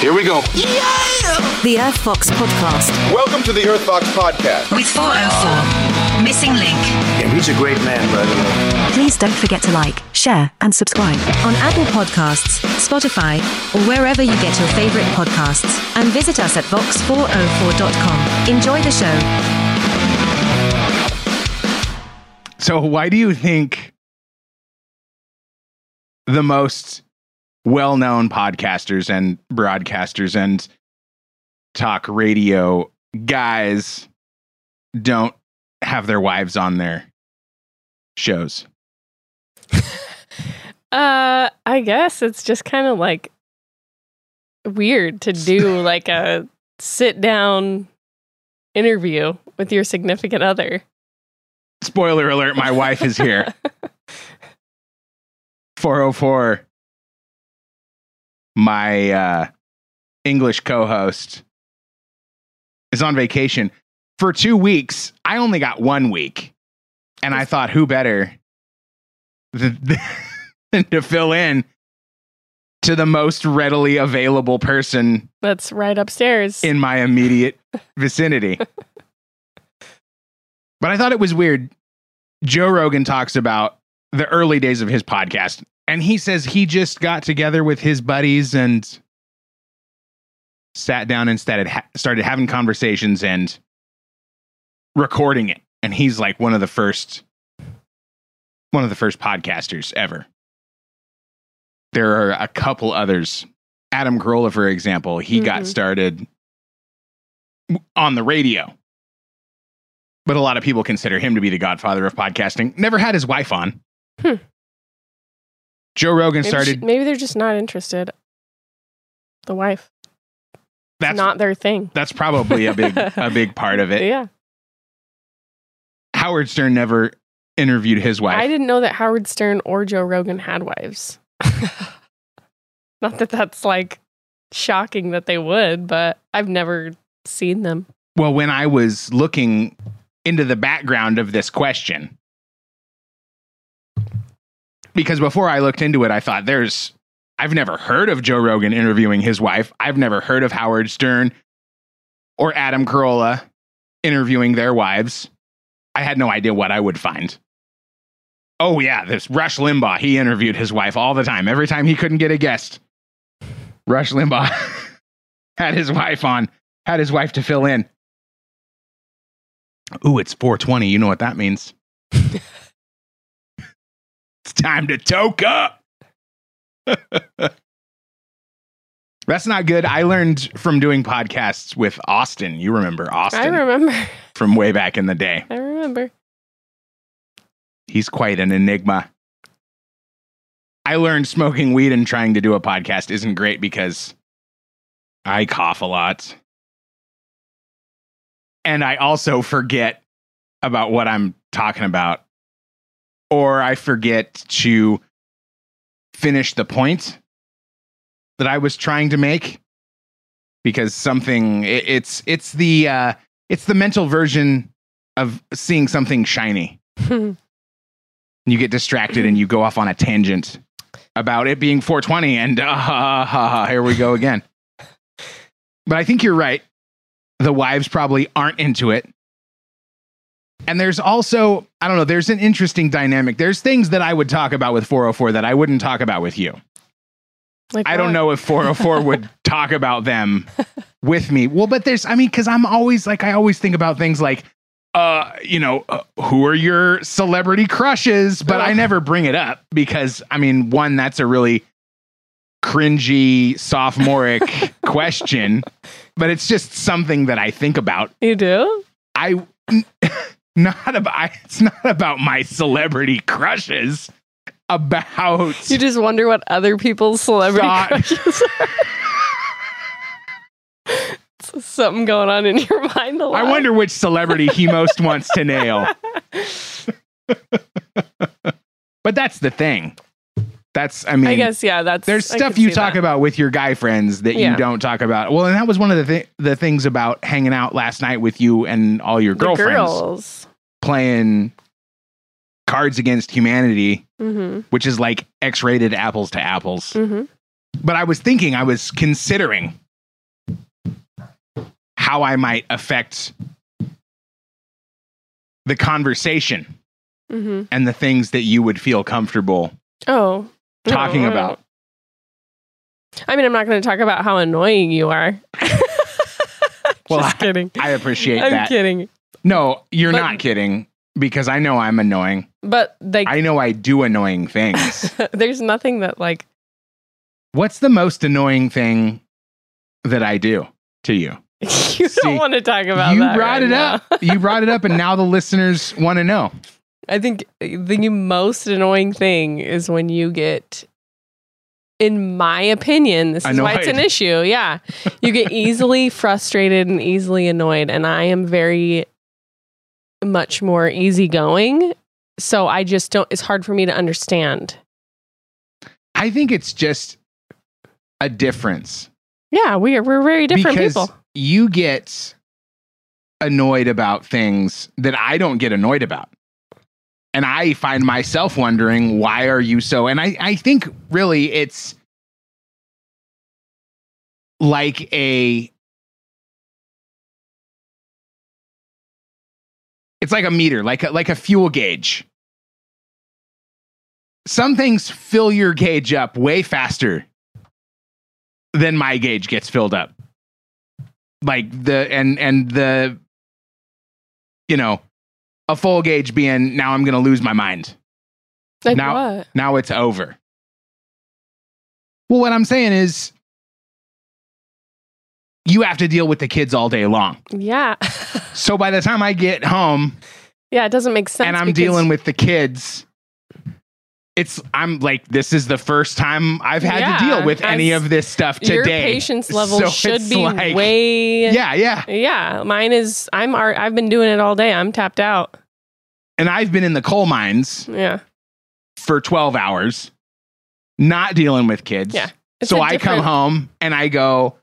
Here we go. The Earth Vox Podcast. Welcome to the Earth Vox Podcast. with 404 Missing Link. Yeah, he's a great man, by the way. Please don't forget to like, share, and subscribe on Apple Podcasts, Spotify, or wherever you get your favorite podcasts. And visit us at vox404.com. Enjoy the show. So, why do you think the most well known podcasters and broadcasters and talk radio guys don't have their wives on their shows? Uh, I guess it's just kind of like weird to do like a sit down interview with your significant other. Spoiler alert, my wife is here. 404. My uh, English co host is on vacation for two weeks. I only got one week. And I thought, who better than to fill in to the most readily available person That's right upstairs. in my immediate vicinity. but I thought it was weird. Joe Rogan talks about the early days of his podcast, and he says he just got together with his buddies and sat down and started, ha- started having conversations and recording it. And he's like one of the first one of the first podcasters ever. There are a couple others. Adam Carolla, for example, he got Mhm. started on the radio. But a lot of people consider him to be the godfather of podcasting. Never had his wife on. Hmm. Joe Rogan maybe, started. she- maybe they're just not interested. The wife. that's not their thing. that's probably a big a big part of it. Yeah. Howard Stern never interviewed his wife. I didn't know that Howard Stern or Joe Rogan had wives. not that that's like shocking that they would, but I've never seen them. Well, when I was looking into the background of this question, because before I looked into it, I thought there's, I've never heard of Joe Rogan interviewing his wife. I've never heard of Howard Stern or Adam Carolla interviewing their wives. I had no idea what I would find. Oh, yeah, this Rush Limbaugh, he interviewed his wife all the time. Every time he couldn't get a guest, Rush Limbaugh had his wife on, had his wife to fill in. Ooh, it's 420. You know what that means. It's time to toke up. That's not good. I learned from doing podcasts with Austin. You remember Austin I remember. from way back in the day. I remember. He's quite an enigma. I learned smoking weed and trying to do a podcast isn't great because I cough a lot. And I also forget about what I'm talking about. Or I forget to finish the point that I was trying to make because something it, it's it's the uh it's the mental version of seeing something shiny. You get distracted and you go off on a tangent about it being 420 and uh, ha, ha, ha, here we go again. But i think you're right. The wives probably aren't into it and there's also i don't know there's an interesting dynamic there's things that i would talk about with 404 that i wouldn't talk about with you Like i don't know if 404 would talk about them with me well but there's i mean because i'm always like i always think about things like uh, you know, uh, who are your celebrity crushes? But I never bring it up because, I mean, one, that's a really cringy, sophomoric question, but it's just something that I think about. You do? I, not about, I, it's not about my celebrity crushes, about You just wonder what other people's celebrity Thought- crushes are. Something going on in your mind. I wonder which celebrity he most wants to nail. but that's the thing. That's, I mean, I guess yeah. That's there's stuff you talk that. about with your guy friends that you don't talk about. Well, and that was one of the thi- the things about hanging out last night with you and all your girlfriends playing Cards Against Humanity, Mm-hmm. which is like X-rated apples to apples. Mm-hmm. But I was thinking, I was considering how I might affect the conversation hmm and the things that you would feel comfortable Oh, talking mm-hmm. about. I mean, I'm not going to talk about how annoying you are. Well, Just kidding. I appreciate I'm that. kidding. No, you're But- not kidding because I know I'm annoying. But like, I know I do annoying things. there's nothing that like What's the most annoying thing that I do to you? you See, don't want to talk about. you that brought right it now. up. You brought it up, and now the listeners want to know. I think the most annoying thing is when you get, in my opinion, this is why it's an issue. Yeah. You get easily frustrated and easily annoyed. And I am very much more easygoing. So I just don't, it's hard for me to understand. I think it's just a difference Yeah. We are, we're very different because people. you get annoyed about things that I don't get annoyed about. And I find myself wondering, why are you so? And I, I think really it's like a it's like a meter, like a, like a fuel gauge. Some things fill your gauge up way faster than my gauge gets filled up. Like the and and the you know, a full gauge being now I'm going to lose my mind. Like now- what? Now it's over. Well, what I'm saying is you have to deal with the kids all day long. Yeah. So by the time I get home yeah. It doesn't make sense. and I'm dealing with the kids, it's I'm like this is the first time I've had Yeah, to deal with any of this stuff today. your patience level So should be like- way. Yeah, yeah. Yeah. Mine is, I'm, I've been doing it all day. I'm tapped out. And I've been in the coal mines Yeah. for 12 hours, not dealing with kids. Yeah. So I come home and I go,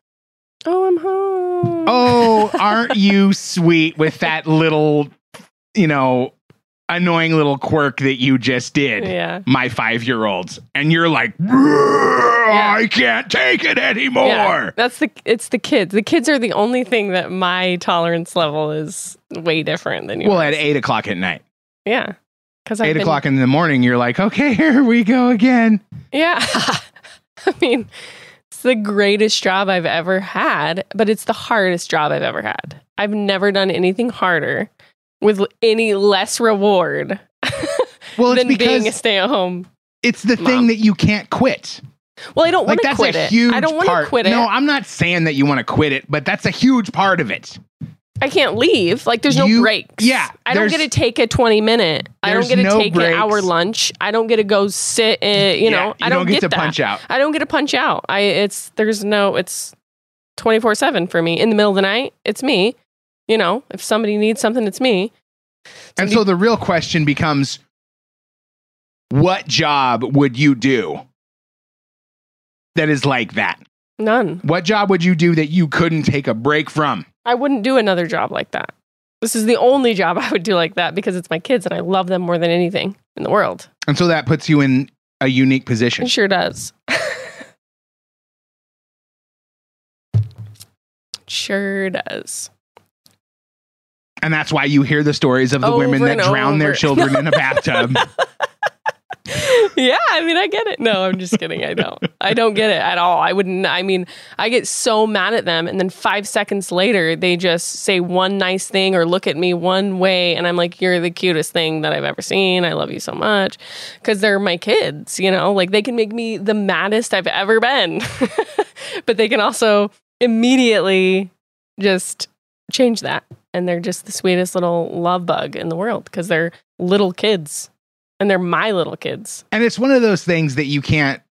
Oh, I'm home. Oh, aren't you sweet with that little, you know, annoying little quirk that you just did? Yeah. My five year olds. And you're like, I can't take it anymore. Yeah. That's the it's the kids. The kids are the only thing that my tolerance level is way different than yours. Well, at eight o'clock at night, yeah. Because eight o'clock in the morning, you're like, okay, here we go again. Yeah. I mean, it's the greatest job I've ever had, but it's the hardest job I've ever had. I've never done anything harder with any less reward Well, than being a stay at home. it's the mom. thing that you can't quit. Well, I don't want Like to quit it. huge I don't want to quit it. No, I'm not saying that you want to quit it, but that's a huge part of it. I can't leave. Like there's no You- breaks. yeah, I don't get to take a 20 minute. I don't get to no take an hour lunch. I don't get to go sit. In, you Yeah, know, you I don't, don't get to that. punch out. I don't get to punch out. I it's there's no it's 24 seven for me. In the middle of the night, it's me. You know, if somebody needs something, it's me. And so the real question becomes what job would you do that is like that? None. What job would you do that you couldn't take a break from? I wouldn't do another job like that. This is the only job I would do like that because it's my kids and I love them more than anything in the world. And so that puts you in a unique position. It sure does. sure does. And that's why you hear the stories of the women that drown their children in a bathtub. yeah, I mean, I get it. No, I'm just kidding. I don't. I don't get it at all. I wouldn't. I mean, I get so mad at them, and then five seconds later, they just say one nice thing or look at me one way, and I'm like, "You're the cutest thing that I've ever seen. I love you so much," because they're my kids. You know, like they can make me the maddest I've ever been, but they can also immediately just change that, and they're just the sweetest little love bug in the world because they're little kids. And they're my little kids. and it's one of those things that you can't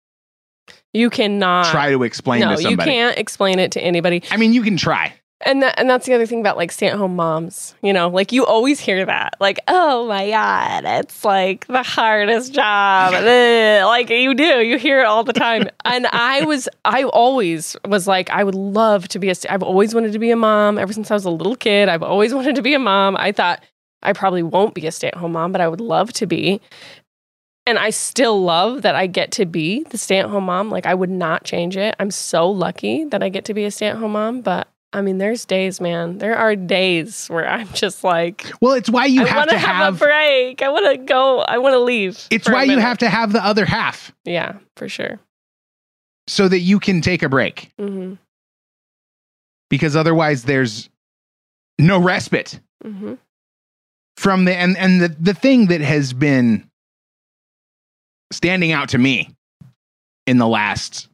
You cannot try to explain no, to you can't explain it to anybody. I mean, you can try. And that, and that's the other thing about like stay at home moms. You know, like you always hear that. Like, oh my god, it's like the hardest job. Like you do, you hear it all the time. and I was, I always was like, I would love to be a. I've always wanted to be a mom ever since I was a little kid. I've always wanted to be a mom. I thought I probably won't be a stay at home mom, but I would love to be. And I still love that I get to be the stay at home mom. Like I would not change it. I'm so lucky that I get to be a stay at home mom, but I mean, there's days, man. There are days where I'm just like, Well, it's why you I have want to have, have. a break. I want to go. I want to leave. it's why you have to have the other half Yeah, for sure. so that you can take a break hmm because otherwise there's no respite hmm from the and and the the thing that has been standing out to me in the last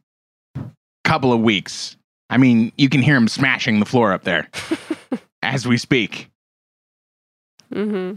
couple of weeks. I mean, you can hear him smashing the floor up there as we speak. hmm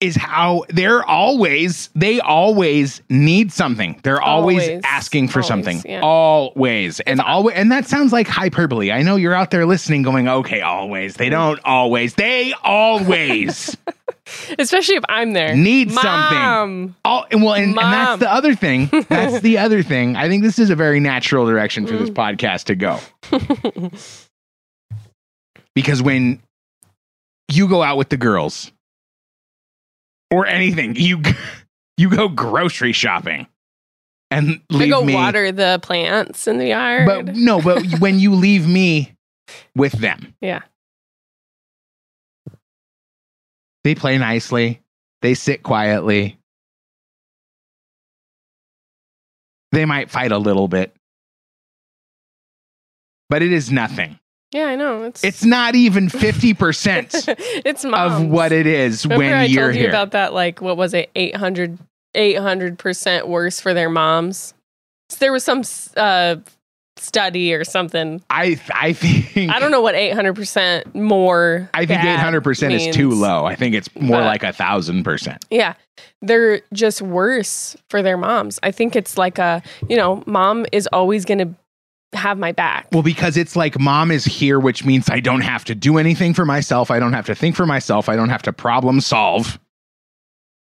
Is how they're always they always need something. They're always, Always. asking for Always, something. yeah. Always. And always and that sounds like hyperbole. I know you're out there listening going, "Okay, always." They don't always. They always Especially if I'm there. need something. Mom. Oh, and well, and, and that's the other thing. That's the other thing. I think this is a very natural direction for this mm. podcast to go. because when you go out with the girls or anything, you you go grocery shopping and I leave go me. water the plants in the yard. But no, but when you leave me with them, yeah. they play nicely. They sit quietly. They might fight a little bit, but it is nothing. Yeah, I know. It's It's not even 50% it's of what it is Remember when I you're told you here. about that like what was it 800 800% worse for their moms. So there was some uh study or something. I I think I don't know what 800% more I think 800% is too low. I think it's more But- like a thousand percent. Yeah. They're just worse for their moms. I think it's like a, you know, mom is always going to have my back. Well, because it's like mom is here, which means I don't have to do anything for myself. I don't have to think for myself. I don't have to problem solve.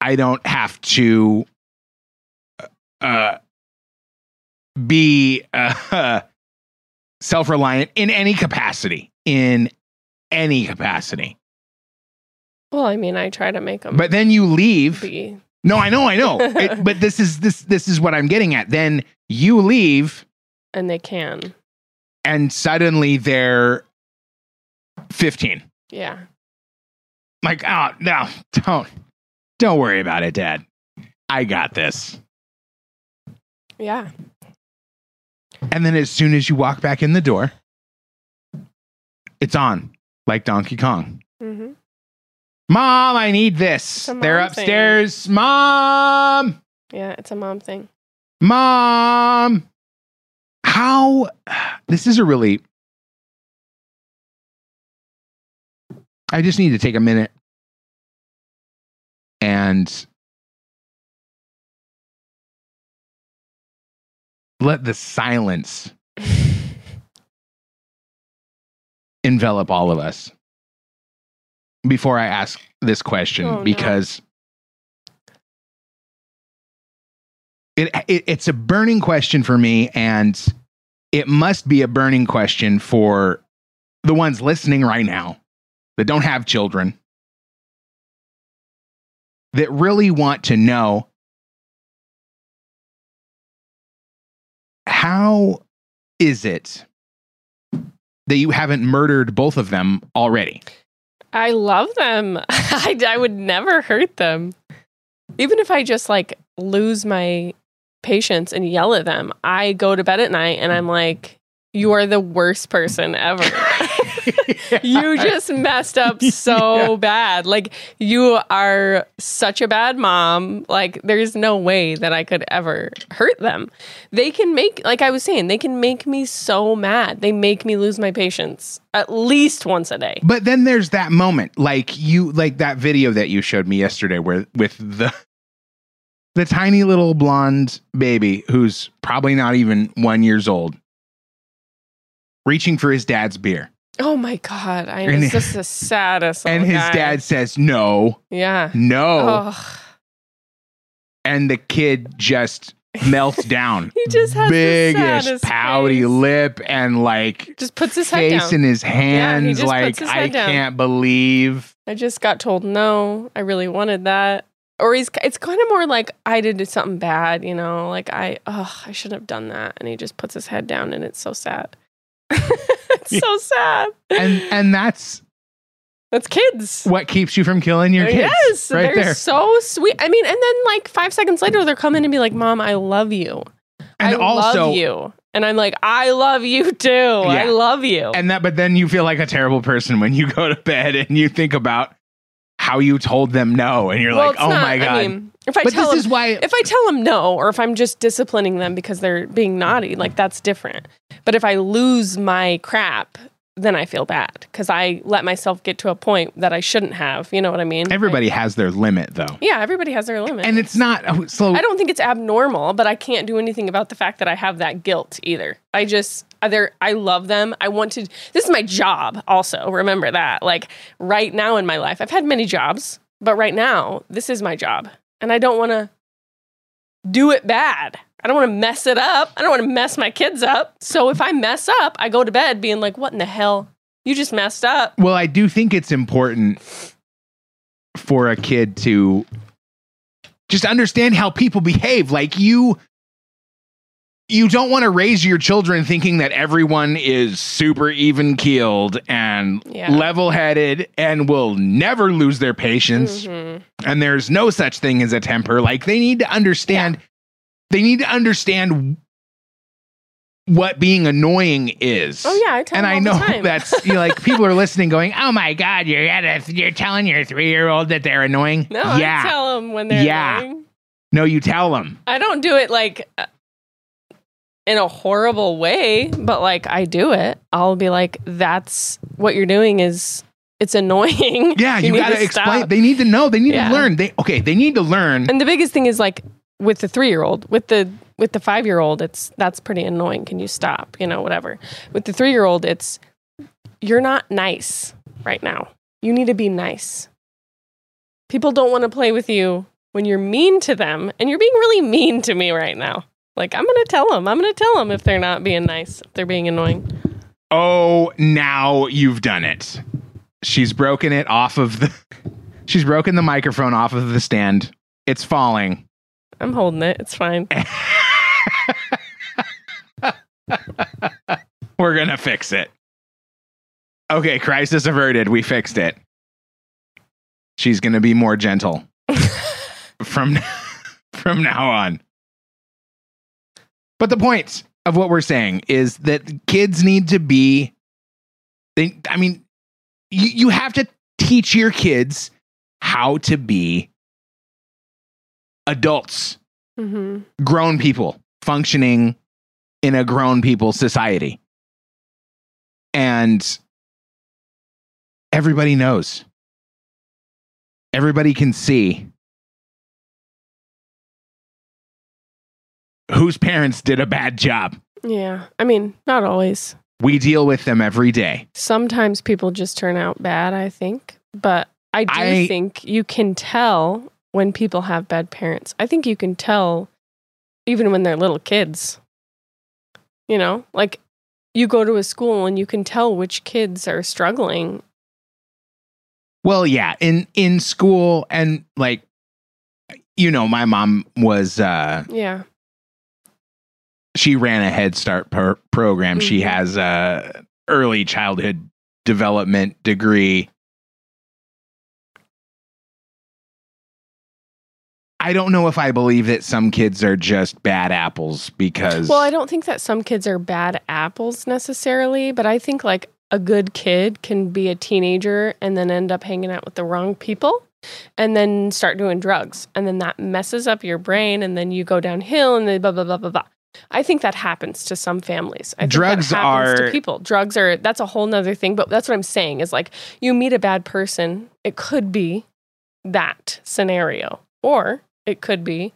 I don't have to uh, be uh, self reliant in any capacity. In any capacity. Well, I mean, I try to make them But then you leave. be. No, I know, I know. It- but this is this this is what I'm getting at. Then you leave, And they can. and suddenly they're 15. Yeah. like oh no don't don't worry about it dad i got this Yeah. and then as soon as you walk back in the door it's on like donkey kong hmm mom i need this they're mom thing. upstairs mom Yeah. It's a mom thing. mom how this is a really i just need to take a minute and let the silence envelop all of us before i ask this question Oh, no. It, it it's a burning question for me and it must be a burning question for the ones listening right now that don't have children that really want to know how is it that you haven't murdered both of them already I love them. I, I would never hurt them. Even if I just like lose my patience and yell at them, I go to bed at night and I'm like, you are the worst person ever. you just messed up so Yeah. bad. Like, you are such a bad mom. Like, there's no way that I could ever hurt them. They can make, like I was saying, they can make me so mad. They make me lose my patience at least once a day. But then there's that moment, like you, like that video that you showed me yesterday, where with the the tiny little blonde baby who's probably not even one years old, reaching for his dad's beer, Oh my god! I And- just the saddest. and his guy. dad says no, yeah. no, Oh, and the kid just melts down, he just has biggest pouty face. lip and like Just puts his face in his hands, just puts like his I down. can't believe. I just got told no. I really wanted that. Or he's it's kind of more like I did something bad, you know, like I oh, I shouldn't have done that and he just puts his head down and it's so sad. it's so sad. and and that's That's kids. what keeps you from killing your kids. Yes, right they're there. so sweet. I mean, and then like five seconds later, they're coming and be like, "Mom, I love you. And I also- love you." And I'm like, "I love you too. I love you." And that, but then you feel like a terrible person when you go to bed and you think about how you told them no, and you're Well, like, oh not- my god. I mean, if I but tell this them, is why if I tell them no, or if I'm just disciplining them because they're being naughty, like that's different. But if I lose my crap, then I feel bad because I let myself get to a point that I shouldn't have. You know what I mean? everybody has their limit though, yeah, everybody has their limit. and it's not oh, so. I don't think it's abnormal, but I can't do anything about the fact that I have that guilt either. I just I love them. I want to. This is my job. Also, remember that. Like right now in my life, I've had many jobs, but right now this is my job, and I don't want to do it bad. I don't want to mess it up. I don't want to mess my kids up. So if I mess up, I go to bed being like, "What in the hell? You just messed up." Well, I do think it's important for a kid to just understand how people behave. Like you, you don't want to raise your children thinking that everyone is super even keeled and Yeah. level headed and will never lose their patience. Mhm. And there's no such thing as a temper. Like they need to understand, they need to understand what being annoying is. Oh yeah, I tell And I know that's you know, like people are listening, going, "Oh my god, you're at a, you're telling your three year old that they're annoying." no. yeah, I tell them when they're Yeah. annoying. no, you tell them. I don't do it like uh, in a horrible way, but like I do it. I'll be like, "That's what you're doing is it's annoying." Yeah, you, need got to to explain. stop. They need to know. They need Yeah. to learn. They okay. They need to learn. And the biggest thing is like with the three year old, with the with the five year old, it's that's pretty annoying. Can you stop? You know, whatever. With the three year old, it's you're not nice right now. You need to be nice. People don't want to play with you when you're mean to them, and you're being really mean to me right now. Like I'm gonna tell them. I'm gonna tell them if they're not being nice, if they're being annoying. oh, now you've done it. She's broken it off of the. She's broken the microphone off of the stand. It's falling. I'm holding it. It's fine. We're gonna fix it. Okay, crisis averted. We fixed it. She's gonna be more gentle from from now on. But the point of what we're saying is that kids need to be. They, I mean, you you have to teach your kids how to be adults hmm grown people functioning in a grown people society. And everybody knows. Everybody can see whose parents did a bad job. Yeah. I mean, not always. We deal with them every day. sometimes people just turn out bad, I think. But I do I- think you can tell when people have bad parents. I think you can tell even when they're little kids. You know, like you go to a school and you can tell which kids are struggling. Well, yeah, in in school and like you know, my mom was uh Yeah. She ran a Head Start per- program. She Mhm. has a early childhood development degree. I don't know if I believe that some kids are just bad apples because Well, I don't think that some kids are bad apples necessarily, but I think like a good kid can be a teenager and then end up hanging out with the wrong people and then start doing drugs. And then that messes up your brain and then you go downhill and then blah, blah, blah, blah, blah. I think that happens to some families. I Drugs happens are- to people. Drugs are that's a whole nother thing. But that's what I'm saying is like you meet a bad person, it could be that scenario. Or it could be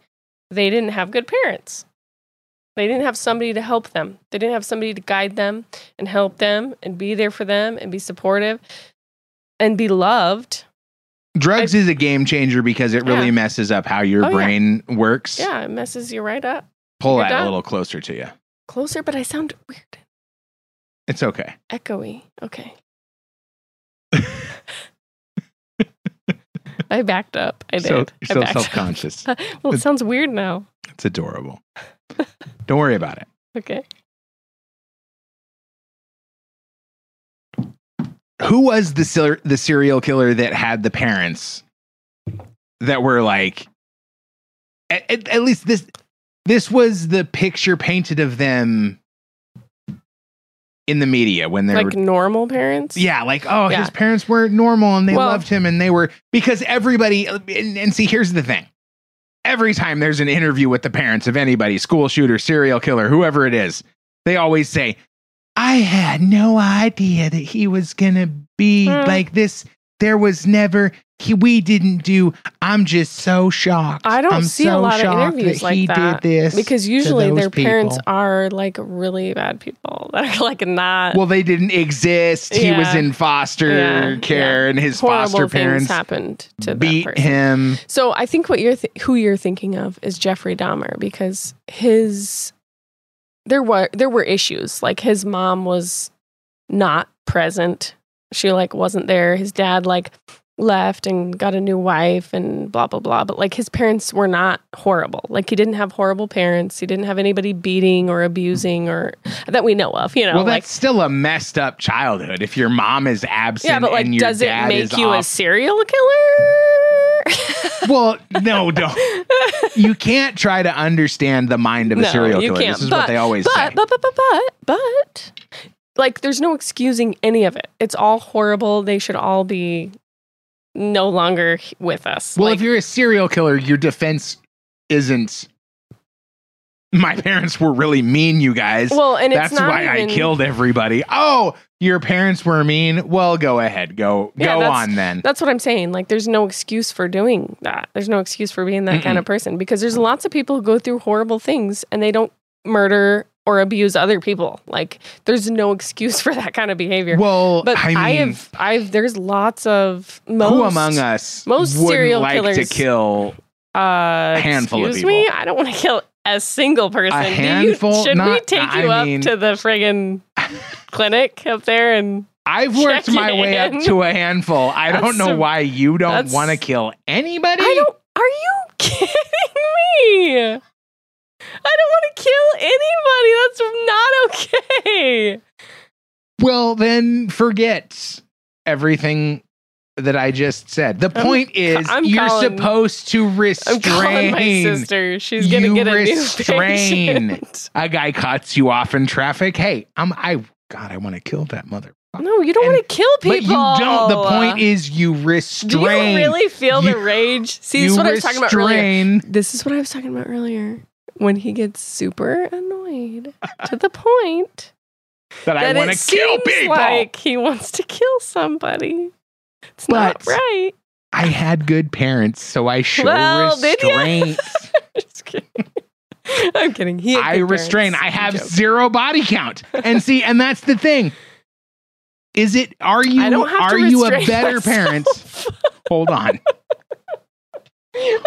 they didn't have good parents. They didn't have somebody to help them. They didn't have somebody to guide them and help them and be there for them and be supportive and be loved. drugs is a game changer because it really Yeah. messes up how your Oh, yeah. brain works. Yeah, it messes you right up. Pull You're that a little closer to you. Closer, but I sound weird. It's okay. Echoey. Okay. I backed up. I did. So, you're so backed up. self-conscious. well, it sounds weird now. It's adorable. Don't worry about it. Okay. who was the ser- the serial killer that had the parents that were like at, at, at least this this was the picture painted of them in the media when they were. like were normal parents. yeah like oh Yeah. his parents weren't normal and they Well- loved him and they were because everybody and, and see here's the thing every time there's an interview with the parents of anybody school shooter serial killer whoever it is they always say i had no idea that he was gonna be Hmm. like this there was never he, we didn't do i'm just so shocked. I don't I'm see so a lot of shocked interviews that like he that did this because usually their parents are like really bad people that are like not well they didn't exist. He was in foster Yeah, care yeah. and his horrible foster parents happened to beat him. So I think what you're th- who you're thinking of is Jeffrey Dahmer because his there were there were issues. Like his mom was not present. She like wasn't there. His dad like left and got a new wife and blah blah blah. But like his parents were not horrible. Like he didn't have horrible parents. He didn't have anybody beating or abusing or that we know of. You know, well, like that's still a messed up childhood. If your mom is absent, yeah, but like, does it make you a serial killer? well, no, don't. you can't try to understand the mind of a serial you killer. This is but, what they always but, say. But, but, but, but, but, like, there's no excusing any of it. It's all horrible. They should all be no longer with us. well, like, if you're a serial killer, your defense isn't. My parents were really mean, you guys. well, and That's it's not why even, I killed everybody. Oh, your parents were mean. Well, go ahead. Go Yeah, go on then. That's what I'm saying. Like, there's no excuse for doing that. There's no excuse for being that kind of person because there's lots of people who go through horrible things and they don't murder or abuse other people. Like, there's no excuse for that kind of behavior. Well, but I mean, I have, I've, there's lots of most, who among us most serial like killers- to kill Uh, handful of excuse people. me, I don't want to kill a single person. A Do you- handful? should we Not- take I you up mean- to the friggin' clinic up there and I've worked my way up to a handful. I That's don't know some- why you don't want to kill anybody. I don't. Are you kidding me? I don't want to kill anybody. That's not okay. Well, then forget everything that I just said. The point is, I'm you're calling- supposed to restrain. I'm calling my sister. She's gonna get a restrain. new patient. A guy cuts you off in traffic. Hey, I'm. I God, I want to kill that mother. No, you don't want to kill people. But you don't. The point is, you restrain. Do you really feel You- the rage? See, this is what I was talking about earlier. This is what I was talking about earlier. When he gets super annoyed to the point That I want to kill people. like he wants to kill somebody. It's not right. I had good parents, so I show Well, restraint. Just kidding. I'm kidding. He I restrain. I have Joke. zero body count. And see, and that's the thing. Is it are you I don't have are you a better myself. parent? Hold on.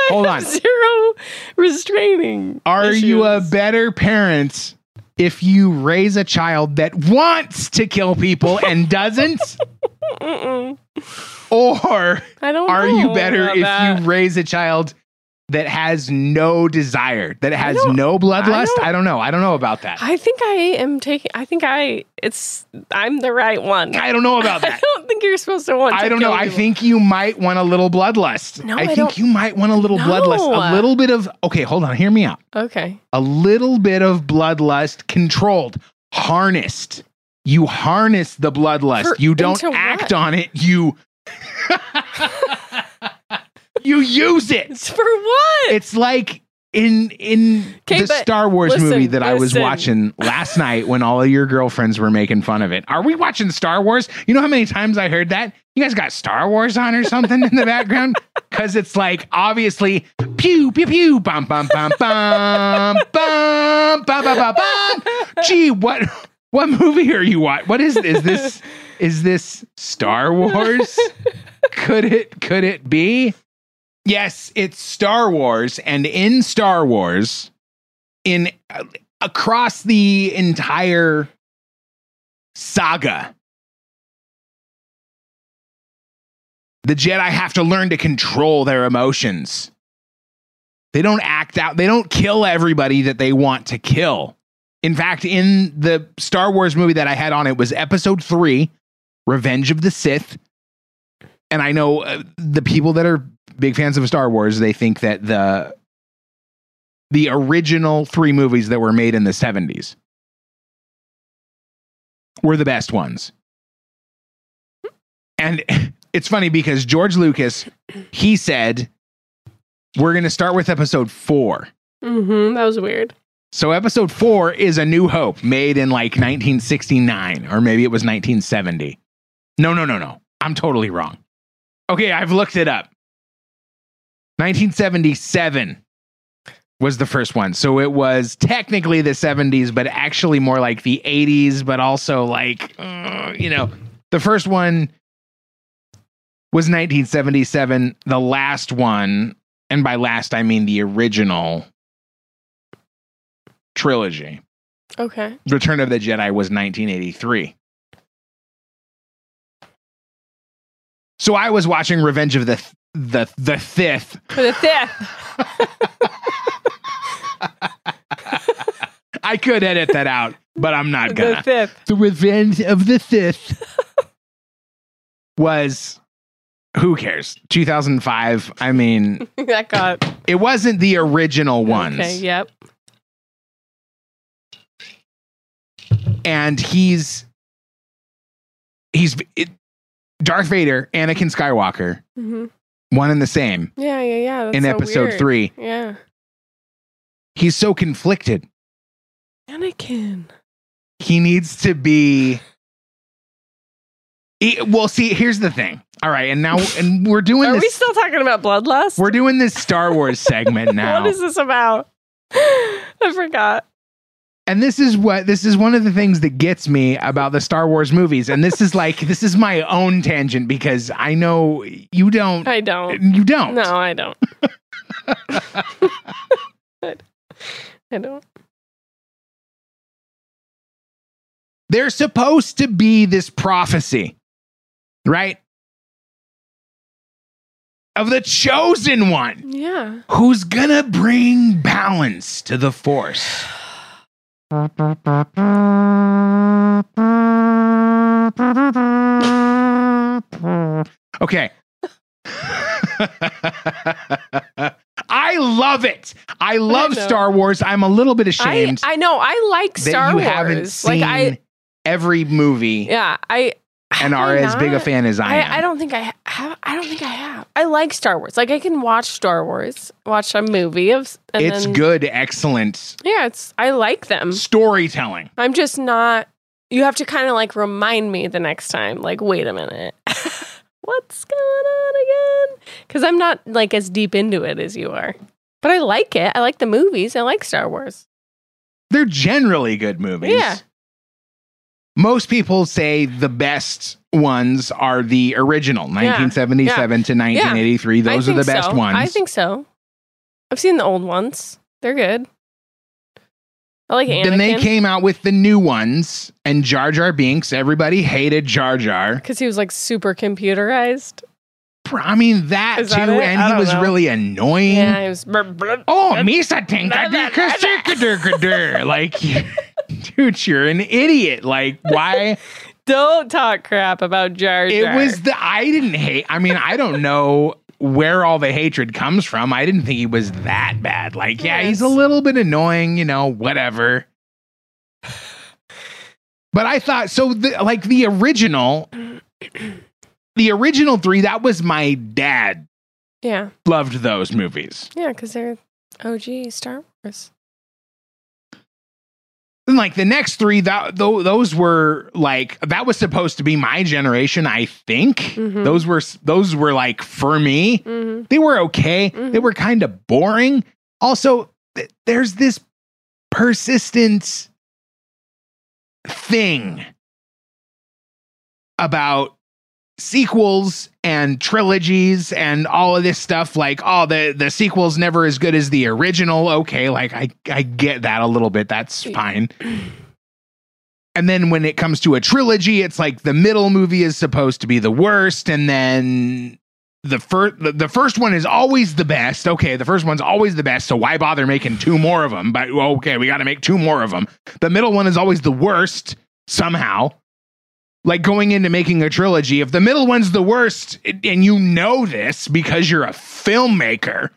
Hold on. Zero restraining. Are you a better parent if you raise a child that wants to kill people and doesn't? Or I don't. are you better if that. you raise a child that has no desire, that has no bloodlust? don't- I don't know. I don't know about that. I think I am taking. I think I. It's. I'm the right one. I don't know about that. I don't think you're supposed to want. I to don't know. I think you might want a little bloodlust. No, I I think don't- you might want a little bloodlust. A little bit of okay, hold on, hear me out. Okay. A little bit of bloodlust controlled, harnessed. You harness the bloodlust. For- you don't act what? on it. You You use it. It's for what? It's like in in the Star Wars listen, movie that I was listen. watching last night when all of your girlfriends were making fun of it. Are we watching Star Wars? You know how many times I heard that? You guys got Star Wars on or something in the background? Because it's like obviously pew pew pew bum bum bum bum bum bum bum bum bum. Gee, what what movie are you watching? What is is this? Is this Star Wars? Could it could it be? Yes, it's Star Wars, and in Star Wars, in uh, across the entire saga, the Jedi have to learn to control their emotions. They don't act out, they don't kill everybody that they want to kill. In fact, in the Star Wars movie that I had on, it was episode three. Revenge of the Sith. And I know uh, the people that are big fans of Star Wars, they think that the the original three movies that were made in the 70s were the best ones. And it's funny because George Lucas, he said, we're going to start with episode four. Mm-hmm. That was weird. So episode four is A New Hope, made in like 1969, or maybe it was 1970. No, no, no, no. I'm totally wrong. Okay, I've looked it up. 1977 was the first one. So it was technically the 70s, but actually more like the 80s, but also like, uh, you know, the first one was 1977. The last one, and by last, I mean the original trilogy, Okay. Return of the Jedi was 1983. So I was watching Revenge of the Th- the the fifth. The fifth. I could edit that out, but I'm not gonna. The fifth. The Revenge of the Fifth was who cares? 2005. I mean, that got it wasn't the original ones. Okay. Yep. and he's he's it, Darth Vader, Anakin Skywalker, hmm one and the same Yeah. Yeah. Yeah. That's in so episode weird. 3. Yeah. He's so conflicted. Anakin. He needs to be He- well, see, here's the thing. All right, and now and we're doing Are this we still talking about bloodlust? we're doing this Star Wars segment now. What is this about? I forgot. And this is what this is one of the things that gets me about the Star Wars movies. And this is like this is my own tangent because I know you don't I don't. you don't. No, I don't. I don't. There's supposed to be this prophecy, right? Of the chosen one Yeah. who's gonna bring balance to the force. Okay. I love it. I love know. Star Wars. I'm a little bit ashamed I know. I like that Star you Wars. haven't seen like I every movie yeah, I and are I as big a fan as I, am. I, I don't think I have. I don't think I have. I like Star Wars. Like I can watch Star Wars, watch a movie of. And it's then, good, excellent Yeah, it's. I like them. storytelling. I'm just not. You have to kind of like remind me the next time. Like, wait a minute, what's going on again? Because I'm not like as deep into it as you are. But I like it. I like the movies. I like Star Wars. They're generally good movies. Yeah. Most people say the best ones are the original, 1977 to 1983. I Those are the best so. ones. I think so. I've seen the old ones. They're good. I like Anakin. Then they came out with the new ones, and Jar Jar Binks. Everybody hated Jar Jar. because he was like super computerized. I mean that Is too, that it? and he was know. really annoying. Yeah, he was. brr, brr. Oh, Misa Tinka Like, dude, you're an idiot. Like, why? Don't talk crap about Jar Jar. It was the I didn't hate. I mean, I don't know where all the hatred comes from. I didn't think he was that bad. Like, yeah, he's a little bit annoying, you know, whatever. But I thought so. The, like the original, the original three. That was my dad yeah, loved those movies. yeah, because they're OG Star Wars. And like the next three, that tho- those were like that was supposed to be my generation. I think Mhm. those were those were like for me. hmm They were okay. They Mhm. were kind of boring. Also, th- there's this persistent thing about sequels and trilogies and all of this stuff like oh the the sequel's never as good as the original. Okay like i i get that a little bit. That's fine. And then when it comes to a trilogy it's like the middle movie is supposed to be the worst and then the first the, the first one is always the best. Okay the first one's always the best so why bother making two more of them but okay we got to make two more of them the middle one is always the worst somehow like going into making a trilogy, if the middle one's the worst and you know this because you're a filmmaker,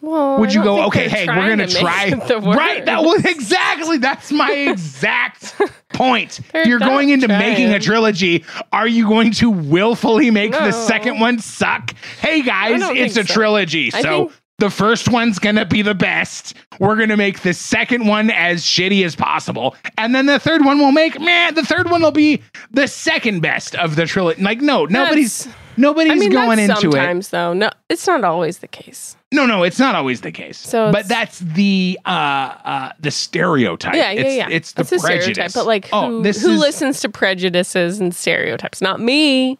Well, would you go, okay, hey, we're gonna to try right? That was exactly that's my exact point. They're You're going into making a trilogy. Are you going to willfully make the second one suck? Hey guys, it's a so. trilogy, so. The first one's gonna be the best. We're gonna make the second one as shitty as possible, and then the third one will make man. The third one will be the second best of the trilogy. Like no, nobody's That's- nobody's I mean, going into it. sometimes though. No, it's not always the case. No, no, it's not always the case. So but that's the uh uh the stereotype. Yeah, yeah, it's, yeah. It's the That's prejudice. stereotype. But like, who, oh, this who is, listens to prejudices and stereotypes? Not me.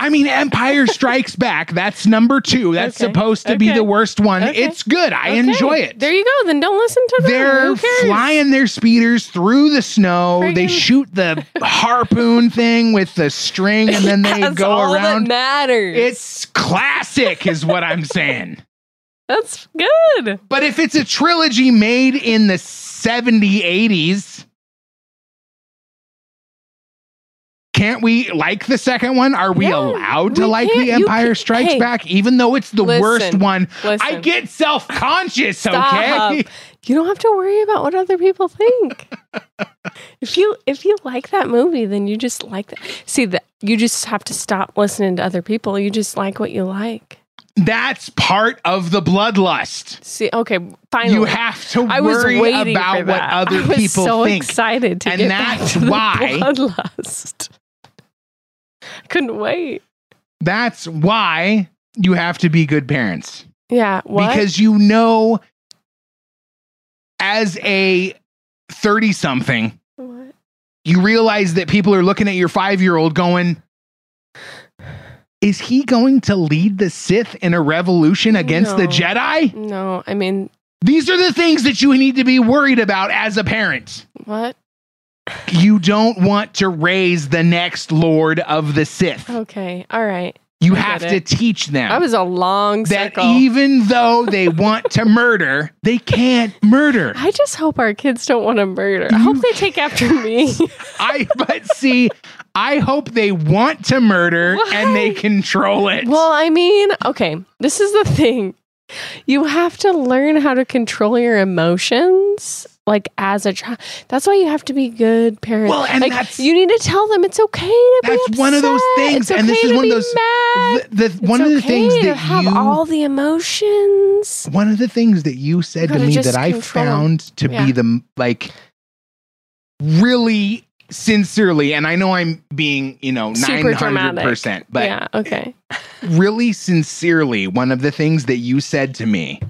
I mean, Empire Strikes Back. That's number two. That's Okay, supposed to be the worst one. okay, It's good. I Okay. enjoy it. There you go. Then don't listen to them. They're flying their speeders through the snow. They shoot the harpoon thing with the string, and then they go around. That matters. It's classic, is what I'm saying. that's good. But if it's a trilogy made in the 70s, 80s, can't we like the second one? Are we Yeah, allowed to we like. The Empire Strikes hey, Back, even though it's the worst listen, one? I get self conscious, okay? You don't have to worry about what other people think. if you if you like that movie, then you just like that. See that you just have to stop listening to other people. You just like what you like. That's part of the bloodlust. See, okay, finally. You have to I was worry waiting about what other I was people so think. excited to And get that's back to the why- bloodlust. Couldn't wait. That's why you have to be good parents. Yeah, what? because you know as a 30 something you realize that people are looking at your 5-year-old going is he going to lead the Sith in a revolution against the Jedi? No, I mean, These are the things that you need to be worried about as a parent. what? You don't want to raise the next Lord of the Sith. Okay, all right. You I have to teach them. That was a long that circle. even though they want to murder, they can't murder. I just hope our kids don't want to murder. I hope they take after me. I but see, I hope they want to murder and they control it. well, I mean, okay, this is the thing. You have to learn how to control your emotions like as a child. That's why you have to be good parents. Well, and like, that's- you need to tell them it's okay to be That's one of those things, and this is to one of those- mad. the, the- It's one of the okay things to that have you all the emotions. one of the things that you said to gotta me that I found to Yeah. be the like really sincerely, and I know I'm being you know nine hundred percent, but yeah, okay. really sincerely, one of the things that you said to me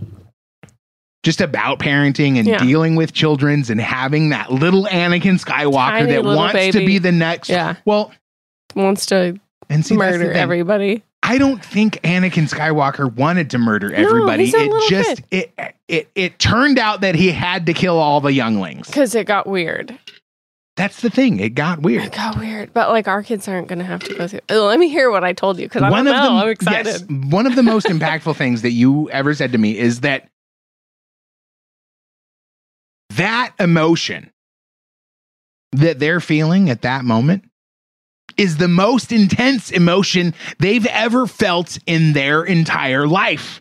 just about parenting and Yeah. dealing with children's and having that little Anakin Skywalker Tiny that wants to be the next. Yeah. Well, Wants to and see, murder everybody. I don't think Anakin Skywalker wanted to murder everybody. a it just it it it turned out that he had to kill all the younglings. Because it got weird. That's the thing. It got weird. It got weird. But like our kids aren't going to have to go through. Uh, Let me hear what I told you because I don't know. I'm excited. yes, one of the most impactful things that you ever said to me is that that emotion that they're feeling at that moment is the most intense emotion they've ever felt in their entire life.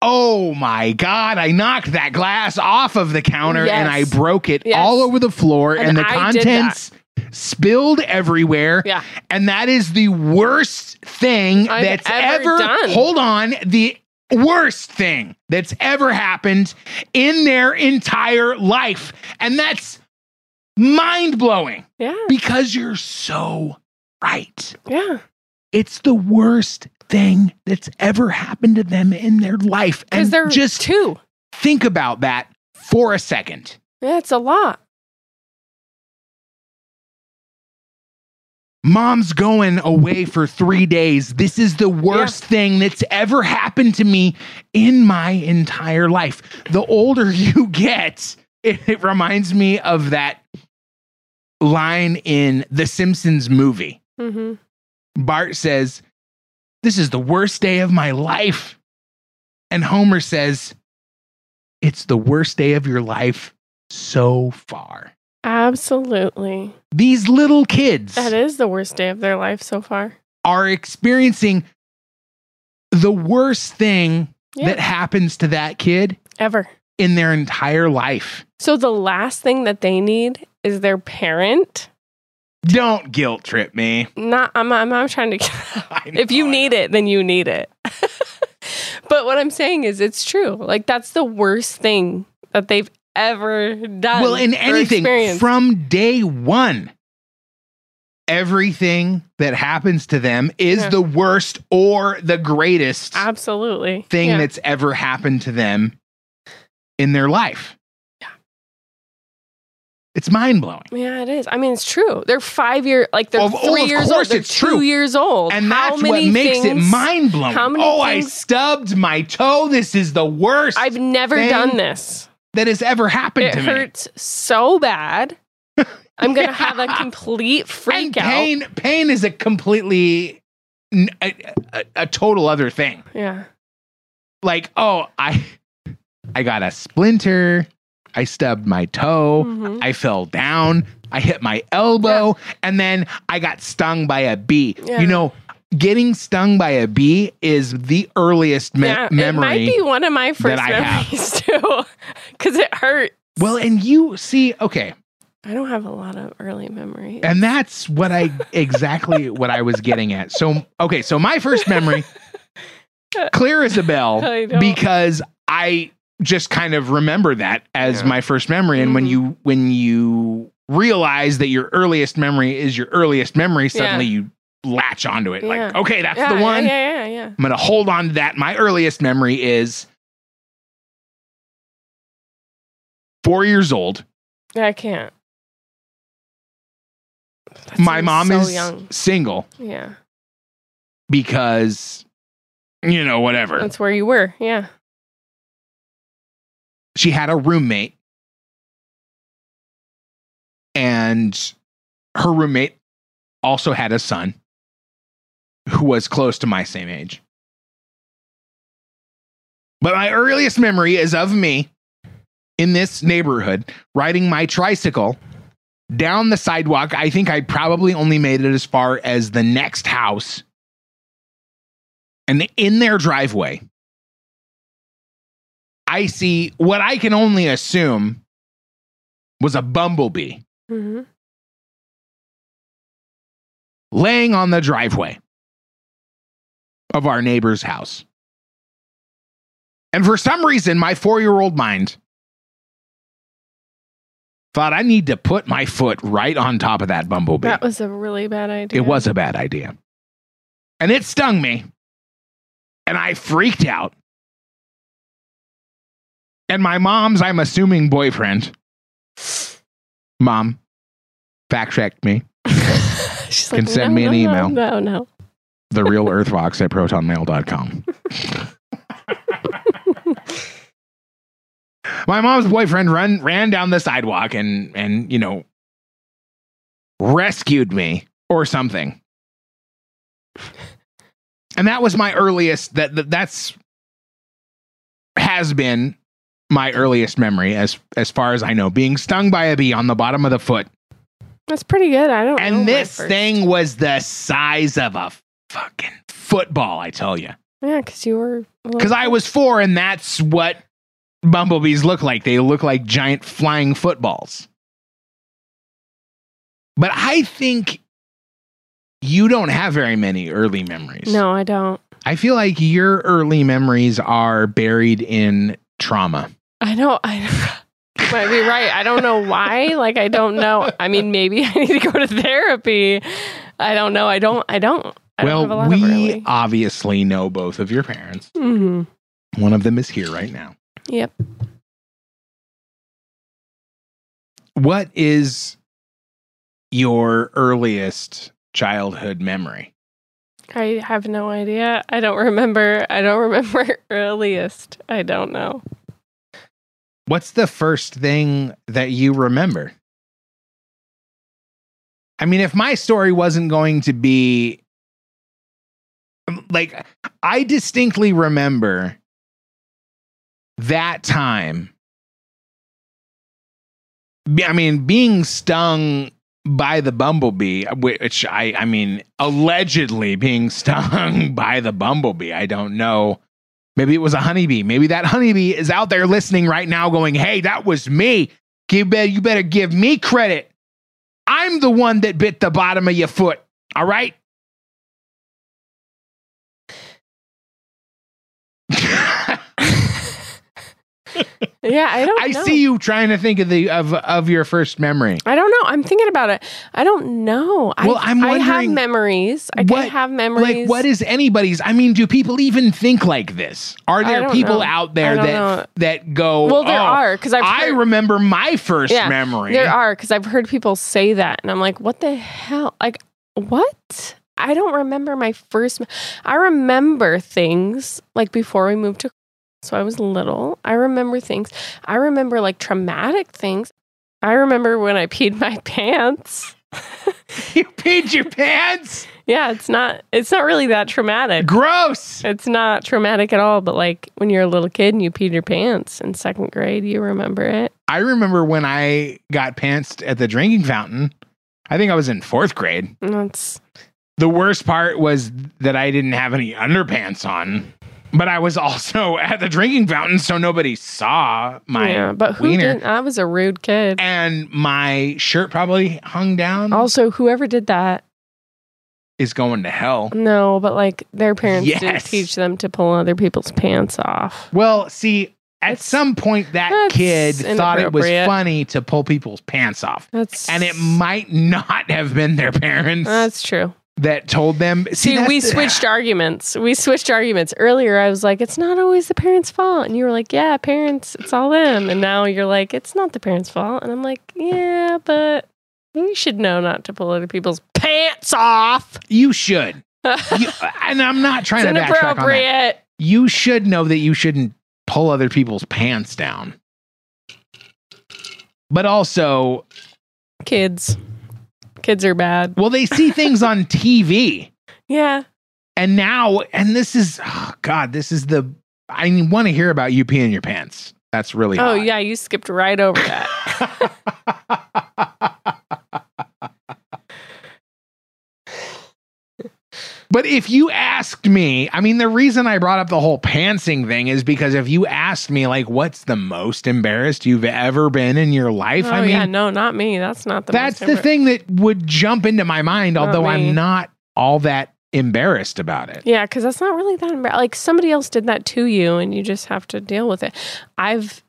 Oh my God, I knocked that glass off of the counter and I broke it Yes. all over the floor, and, And the I contents spilled everywhere. Yeah. And that is the worst thing I've that's ever ever, done. hold on, the worst thing that's ever happened in their entire life. And that's mind blowing Yeah. because you're so right. Yeah. It's the worst thing that's ever happened to them in their life. And they're just two. think about that for a second. Yeah, it's a lot. Mom's going away for three days. This is the worst thing that's ever happened to me in my entire life. The older you get, it, it reminds me of that line in the Simpsons movie. hmm Bart says, This is the worst day of my life. And Homer says, It's the worst day of your life so far. Absolutely. These little kids That is the worst day of their life so far. are experiencing the worst thing Yeah. that happens to that kid Ever. in their entire life. So the last thing that they need is their parent. Don't guilt trip me. Not I'm I'm, I'm trying to if you need it, then you need it. but what I'm saying is it's true. Like that's the worst thing that they've ever done. well in anything experienced. from day one everything that happens to them is Yeah. the worst or the greatest Absolutely. thing Yeah. that's ever happened to them in their life Yeah. it's mind-blowing Yeah, it is. I mean, it's true. They're five year, like they're Of- oh, three years old. They're two true. years old. and How that's what makes it mind-blowing how many oh i stubbed my toe this is the worst I've never thing done this. That has ever happened It to me It hurts so bad. I'm gonna have a Yeah. complete and freak out. pain pain is a completely a total other thing Yeah. like oh i i got a splinter i stubbed my toe Mhm. i fell down i hit my elbow and then i got stung by a bee Yeah. you know getting stung by a bee is the earliest me- yeah, memory It might be one of my first memories too, because it hurt. well and you see okay I don't have a lot of early memories. and that's what i exactly what i was getting at so okay so my first memory clear as a bell I because i just kind of remember that as Yeah. my first memory and when Mhm. you when you realize that your earliest memory is your earliest memory suddenly you latch onto it like okay that's yeah, the one Yeah, yeah, yeah, yeah. i'm gonna hold on to that my earliest memory is four years old Yeah, I can't. That my mom so is young. single Yeah, because you know whatever that's where you were. Yeah. she had a roommate and her roommate also had a son who was close to my same age. But my earliest memory is of me in this neighborhood riding my tricycle down the sidewalk. I think i probably only made it as far as the next house and in their driveway. I see what I can only assume was a bumblebee hmm laying on the driveway of our neighbor's house. And for some reason, my four year old mind thought I need to put my foot right on top of that bumblebee. That was a really bad idea. It was a bad idea. And it stung me. And I freaked out. And my mom's, I'm assuming, boyfriend, mom, fact checked me. She's Can send me an no, email. No, no. The real earthvox at protonmail.com. my mom's boyfriend run ran down the sidewalk and and you know rescued me or something and that was my earliest that, that that's has been my earliest memory as as far as i know being stung by a bee on the bottom of the foot That's pretty good. I don't. and this thing was the size of a fucking football i tell you Yeah, because you were. because I was four, and that's what bumblebees look like. They look like giant flying footballs. But I think you don't have very many early memories. No, I don't. I feel like your early memories are buried in trauma. I know. I might be right. I don't know why. Like I don't know. I mean, maybe I need to go to therapy. I don't know. I don't. I don't. I don't have a well, we obviously know both of your parents. Mhm. One of them is here right now. Yep. What is your earliest childhood memory? I have no idea. I don't remember. I don't remember earliest. I don't know. What's the first thing that you remember? I mean, if my story wasn't going to be like, I distinctly remember that time I mean, being stung by the bumblebee, uh, which I, I mean, allegedly being stung by the bumblebee. I don't know. Maybe it was a honeybee. Maybe that honeybee is out there listening right now, going, "Hey, that was me. Give better, you better give me credit. I'm the one that bit the bottom of your foot. All right." Yeah, I don't I know. see you trying to think of the of of your first memory. I don't know. I'm thinking about it. I don't know. Well, I, I'm I have memories. I what- have memories. Like, what is anybody's? I mean, do people even think like this? Are there people know. out there that know. that go? Well, there "Oh, are, 'cause I've I remember my first yeah, memory. There are because I've heard people say that, and I'm like, what the hell? Like, what? I don't remember my first. me- I remember things like before we moved to. So I was little. I remember things. I remember like traumatic things. I remember when I peed my pants. you peed your pants. Yeah, it's not. It's not really that traumatic. Gross. It's not traumatic at all. But like when you're a little kid and you peed your pants in second grade, you remember it. I remember when I got pantsed at the drinking fountain. I think I was in fourth grade. That's The worst part was that I didn't have any underpants on, but I was also at the drinking fountain, so nobody saw my yeah. But who wiener. didn't? I was a rude kid. and my shirt probably hung down. Also, whoever did that, is going to hell. no, but like their parents didn't teach them to pull other people's pants off. Well, see, at It's- some point that kid thought it was funny to pull people's pants off. That's And it might not have been their parents That's true. That told them. See, we switched arguments. We switched arguments. Earlier, I was like, it's not always the parents' fault. And you were like, yeah, parents, it's all them. And now you're like, it's not the parents' fault. And I'm like, yeah, but you should know not to pull other people's pants off. You should. You, and I'm not trying it's to backtrack on that. inappropriate. You should know that you shouldn't pull other people's pants down. But also, Kids. Kids are bad. well, they see things on TV. Yeah. And now, and this is, oh God, this is the, I want to hear about you peeing your pants. That's really Oh, hot. yeah. You skipped right over that. But if you asked me, I mean, the reason I brought up the whole pantsing thing is because if you asked me, like, what's the most embarrassed you've ever been in your life? oh, I mean, yeah. No, not me. That's not the that's the thing that would jump into my mind, Not although me. I'm not all that embarrassed about it. Yeah, because that's not really that embarrassing. Like somebody else did that to you, and you just have to deal with it. I've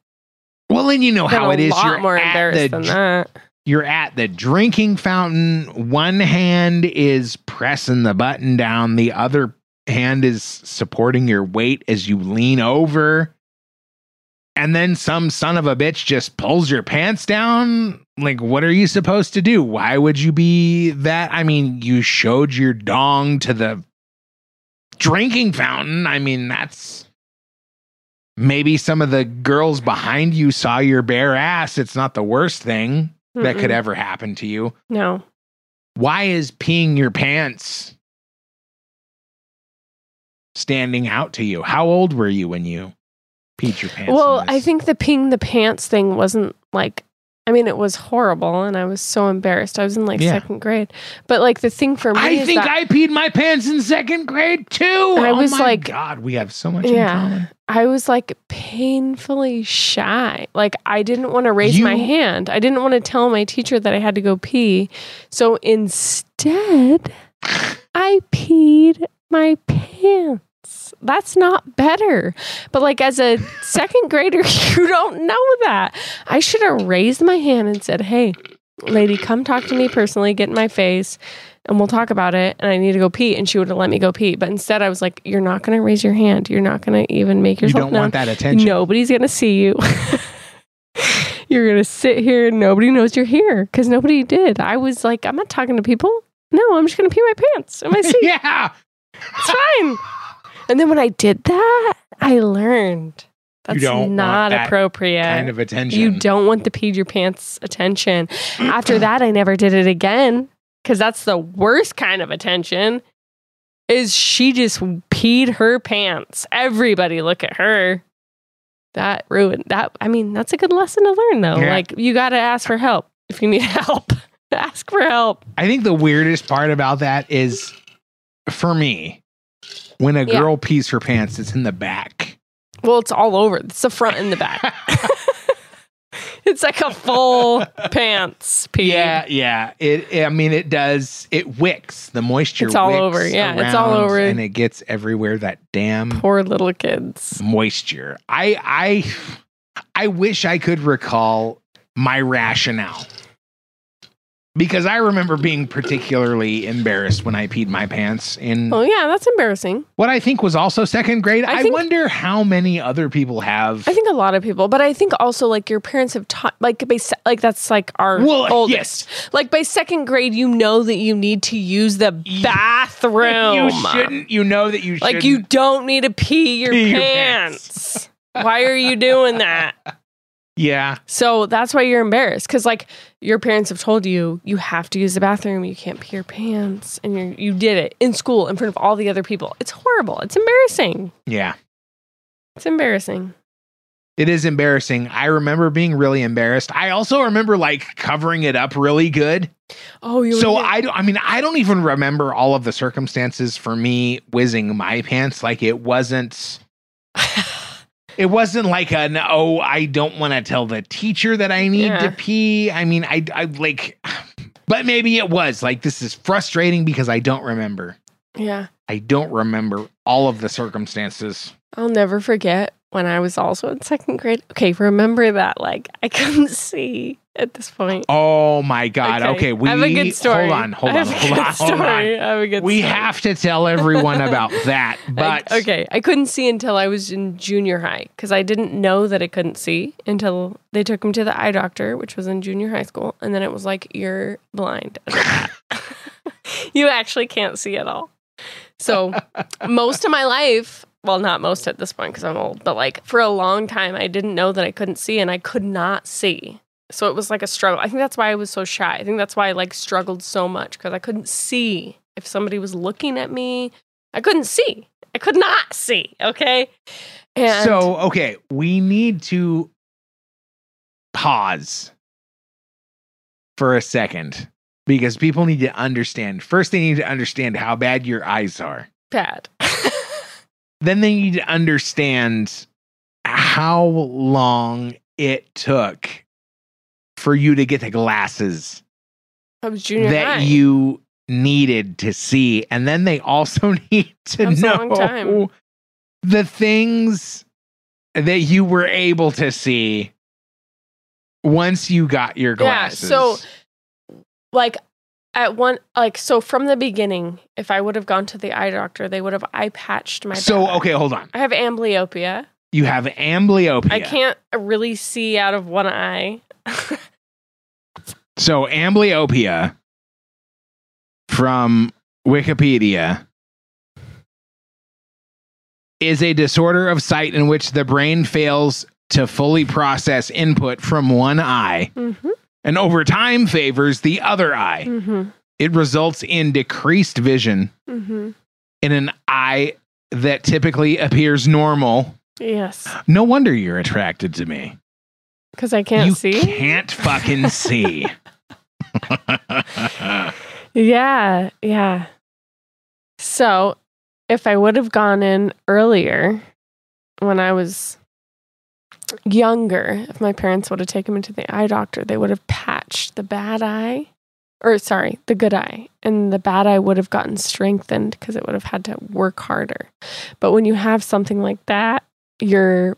Well, and you know how it is. You're more at embarrassed the than that. You're at the drinking fountain. One hand is pressing the button down, the other hand is supporting your weight as you lean over. And then some son of a bitch just pulls your pants down. Like, what are you supposed to do? Why would you be that? I mean, you showed your dong to the drinking fountain. I mean, that's maybe some of the girls behind you saw your bare ass. It's not the worst thing that could ever happen to you. No, Why is peeing your pants standing out to you? How old were you when you peed your pants? well, I think the peeing the pants thing wasn't like. I mean, it was horrible, and I was so embarrassed. I was in like Yeah. second grade, but like the thing for me, I think I peed my pants in second grade too. I oh was my like- God, we have so much Yeah. in common. I was like painfully shy. Like I didn't want to raise my hand. I didn't want to tell my teacher that I had to go pee. So instead, I peed my pants. That's not better. But like as a second grader, you don't know that. I should have raised my hand and said, "Hey, lady, come talk to me personally, get in my face." And we'll talk about it. And I need to go pee. And she would have let me go pee. But instead, I was like, You're not going to raise your hand. You're not going to even make yourself. You don't known. want that attention. Nobody's going to see you. you're going to sit here and nobody knows you're here because nobody did. I was like, I'm not talking to people. No, I'm just going to pee my pants in my seat. yeah. It's fine. And then when I did that, I learned that's not that appropriate. Kind of attention. You don't want the peed your pants attention. After that, I never did it again because that's the worst kind of attention. Is she just peed her pants? Everybody look at her. that ruined that. I mean, that's a good lesson to learn though. Yeah. Like you got to ask for help if you need help. ask for help. I think the weirdest part about that is for me, when a Yeah. girl pees her pants, it's in the back. Well, it's all over. It's the front and the back. it's like a full pants pee. Yeah, yeah. It, I mean, it does. It wicks the moisture. It's all over. Yeah, it's all over. and it gets everywhere. That damn Poor little kids. moisture. I, I, I wish I could recall my rationale because I remember being particularly embarrassed when I peed my pants in Oh yeah, that's embarrassing. what I think was also second grade. I I, think- wonder how many other people have. I think a lot of people, but I think also like your parents have taught, like by se- like that's like our Well, oldest. Like by second grade, you know that you need to use the bathroom. you shouldn't. You know that you Like shouldn't. Like you don't need to pee your Pee your pants. Why are you doing that? Yeah. So that's why you're embarrassed because like your parents have told you you have to use the bathroom, you can't pee your pants, and you you did it in school in front of all the other people. It's horrible. It's embarrassing. Yeah. It's embarrassing. It is embarrassing. I remember being really embarrassed. I also remember like covering it up really good. Oh, you. So I don't I mean I don't even remember all of the circumstances for me whizzing my pants like it wasn't it wasn't like an oh I don't want to tell the teacher that I need Yeah. to pee. I mean I I like but maybe it was like this is frustrating because I don't remember. yeah. I don't remember all of the circumstances. I'll never forget when I was also in second grade. Okay, remember that like I couldn't see at this point. Oh my god. Okay, we I have a good story. hold on, hold on, hold on, hold on. I have a good We story. have to tell everyone about that. I- But okay, I couldn't see until I was in junior high because I didn't know that I couldn't see until they took him to the eye doctor, which was in junior high school, and then it was like you're blind. as a bat. you actually can't see at all. So most of my life, well, not most at this point because I'm old, but like for a long time, I didn't know that I couldn't see, and I could not see. So it was like a struggle. I think that's why I was so shy. I think that's why I like struggled so much because I couldn't see if somebody was looking at me. I couldn't see. I could not see. Okay. And so okay, we need to pause for a second because people need to understand. First, they need to understand how bad your eyes are. bad. Then they need to understand how long it took for you to get the glasses I was junior that high. you needed to see. And then they also need to know the things that you were able to see once you got your Yeah, glasses. so- like at one like so from the beginning, if I would have gone to the eye doctor, they would have eye patched my so okay, hold on. I have amblyopia. You have amblyopia. I can't really see out of one eye. So amblyopia from Wikipedia is a disorder of sight in which the brain fails to fully process input from one eye mm-hmm. And over time favors the other eye. Mm-hmm. It results in decreased vision Mm-hmm. in an eye that typically appears normal. Yes. No wonder you're attracted to me. Because I can't you see. can't fucking see. Yeah, yeah. So, if I would have gone in earlier when I was younger, if my parents would have taken me to the eye doctor, they would have patched the bad eye, or sorry, the good eye, and the bad eye would have gotten strengthened because it would have had to work harder. But when you have something like that, your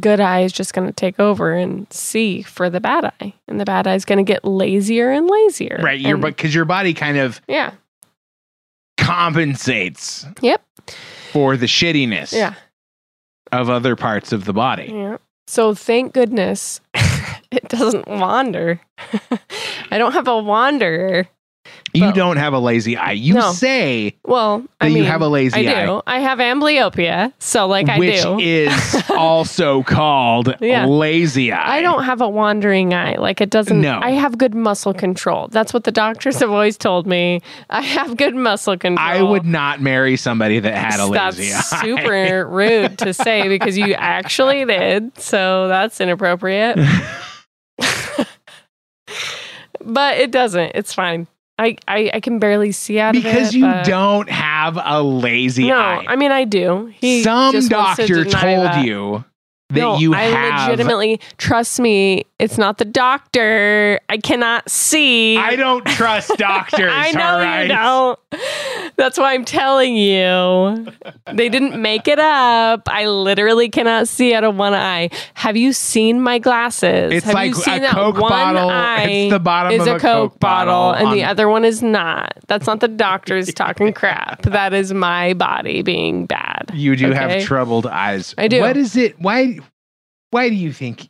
good eye is just going to take over and see for the bad eye, and the bad eye is going to get lazier and lazier. right, your because your body kind of yeah. compensates Yep. for the shittiness Yeah. of other parts of the body. Yeah. So thank goodness it doesn't wander. I don't have a wanderer. You But- don't have a lazy eye. You No. say Well, I That you have a lazy I do. I have amblyopia, so like I which do. Which is also called Yeah. lazy eye. I don't have a wandering eye. Like it doesn't. No. I have good muscle control. That's what the doctors have always told me. I have good muscle control. I would not marry somebody that had a lazy That's eye. super rude to say because you actually did. So that's inappropriate. but it doesn't. It's fine. I, I, I can barely see out because it. you don't have a lazy No, eye. I mean I do. He Some wants to doctor told that. you that no, you I have. legitimately trust me. It's not the doctor. I cannot see. I don't trust doctors. I know all right? you don't. That's why I'm telling you. They didn't make it up. I literally cannot see out of one eye. Have you seen my glasses? It's Have like you seen a that Coke one bottle. eye It's the bottom is of a a Coke, Coke bottle, and the other one is not. That's not the doctor's talking crap. That is my body being bad. You do Okay? have troubled eyes. I do. What is it? Why? Why do you think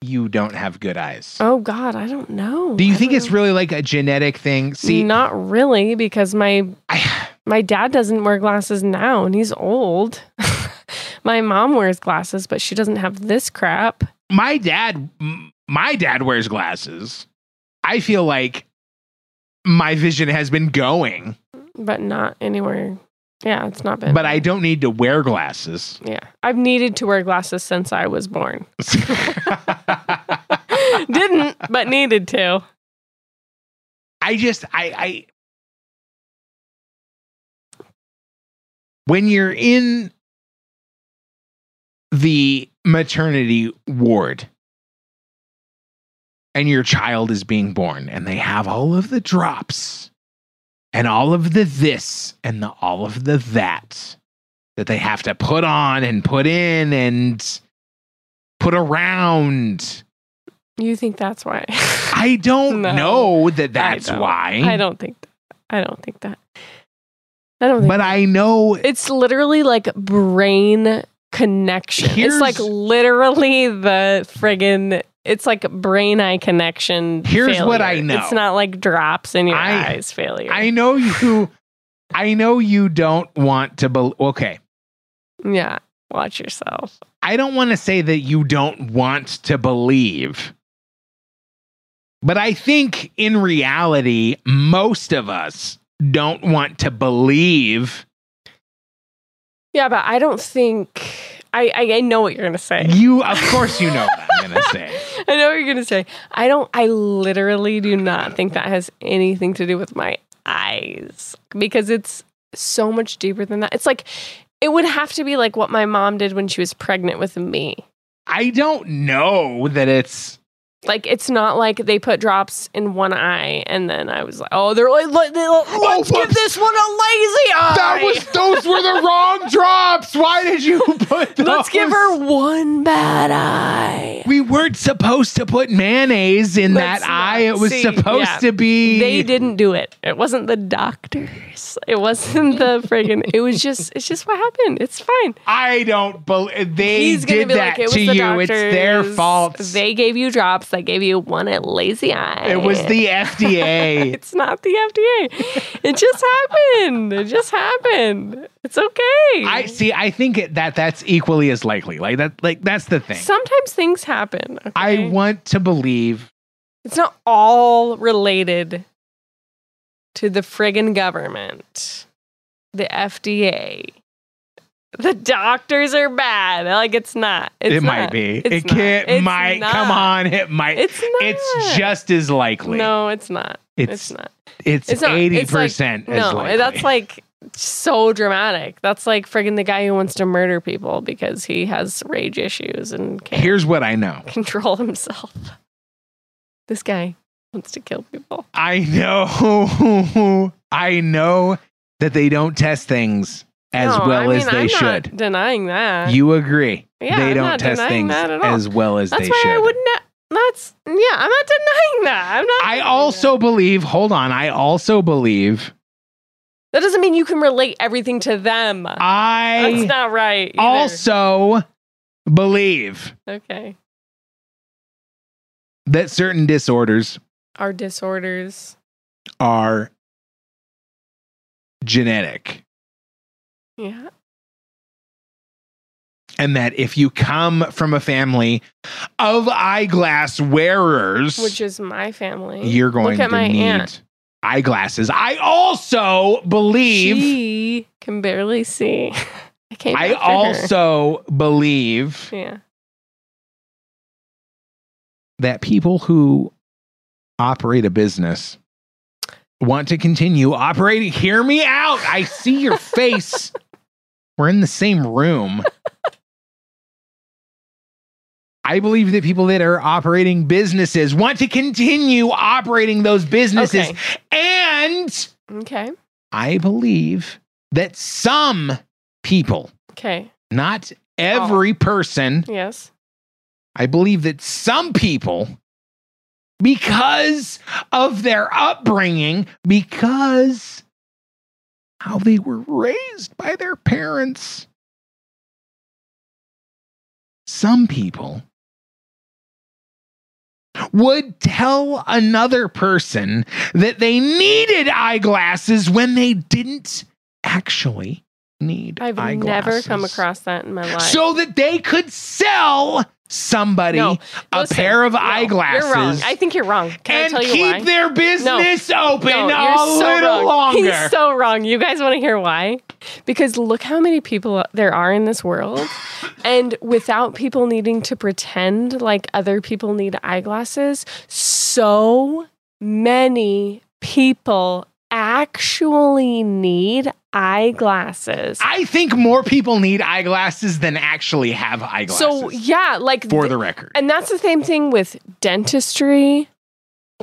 you don't have good eyes? Oh God, I don't know. do you I think it's really like a genetic thing? See, not really, because my I, my dad doesn't wear glasses now, and he's old. my mom wears glasses, but she doesn't have this crap. my dad, my dad wears glasses. I feel like my vision has been going, but not anywhere. Yeah, it's not been. but I don't need to wear glasses. yeah, I've needed to wear glasses since I was born. Didn't, but needed to. I just I I when you're in the maternity ward and your child is being born and they have all of the drops and all of the this and the all of the that that they have to put on and put in and put around You think that's why? I don't No, know that that's don't. why I don't think. That. I don't think that. I don't think. but I know It's literally like brain connection. Here's- it's like literally the friggin' it's like brain eye connection. Here's what I know. It's not like drops in your I- eyes failure. I know you. I know you don't want to. Be- okay, yeah. Watch yourself. I don't want to say that you don't want to believe, but I think in reality, most of us don't want to believe. Yeah, but I don't think I, I, I know what you're gonna say. You, of course, you know what I'm gonna say. I know what you're gonna say. I don't I literally do not think that has anything to do with my eyes. Because it's so much deeper than that. It's like it would have to be like what my mom did when she was pregnant with me. I don't know that it's. Like it's not like they put drops in one eye and then I was like, oh, they're like, let, us oh, give whoops. this one a lazy eye. That was those were the wrong drops. Why did you put those? Let's give her one bad eye. We weren't supposed to put mayonnaise in Let's that eye. It was see, supposed yeah. to be. They didn't do it. It wasn't the doctors. It wasn't the friggin' it was just it's just what happened. It's fine. I don't believe they He's did that like, it was to the you. doctors. It's their fault. They gave you drops. They gave you one at lazy eye. it was the FDA. It's not the FDA. It just happened. It just happened. It's okay. I see. I think that that's equally as likely. Like that. Like that's the thing. Sometimes things happen. okay? I want to believe. It's not all related to the friggin' government, the FDA. The doctors are bad. Like it's not. It's it might be. It's it not. can't. Might. not. Come on. It might. It's not. It's just as likely. No, it's not. It's, It's not. It's eighty like- percent No, likely. that's like so dramatic. That's like friggin' the guy who wants to murder people because he has rage issues and can't Here's what I know. control himself. This guy wants to kill people. I know. I know that they don't test things as No, well I as they I'm should. Not denying that. You agree. Yeah, they I'm don't test things that as well as That's they why should. I would not. That's yeah. I'm not denying that. I'm not. I also believe, hold on, I also believe that. that doesn't mean you can relate everything to them. I That's not right. either. also believe okay. that certain disorders are disorders. are genetic. Yeah. And that if you come from a family of eyeglass wearers, Which is my family. you're going to need aunt. eyeglasses. I also believe She can barely see. I came I after her. also believe Yeah. that people who operate a business want to continue operating. Hear me out. I see your face. We're in the same room. I believe that people that are operating businesses want to continue operating those businesses. Okay. And Okay. I believe that some people, Okay. not every person, Yes. I believe that some people, because of their upbringing, because how they were raised by their parents, some people would tell another person that they needed eyeglasses when they didn't actually need I've eyeglasses. never come across that in my life. so that they could sell somebody No, a pair of no, eyeglasses You're wrong. I think you're wrong. Can I and tell you keep why? their business open No, a so little wrong. longer. He's so wrong. You guys want to hear why? Because look how many people there are in this world. And without people needing to pretend like other people need eyeglasses, so many people actually need eyeglasses. I think more people need eyeglasses than actually have eyeglasses. so, yeah, like for th- the record, And that's the same thing with dentistry,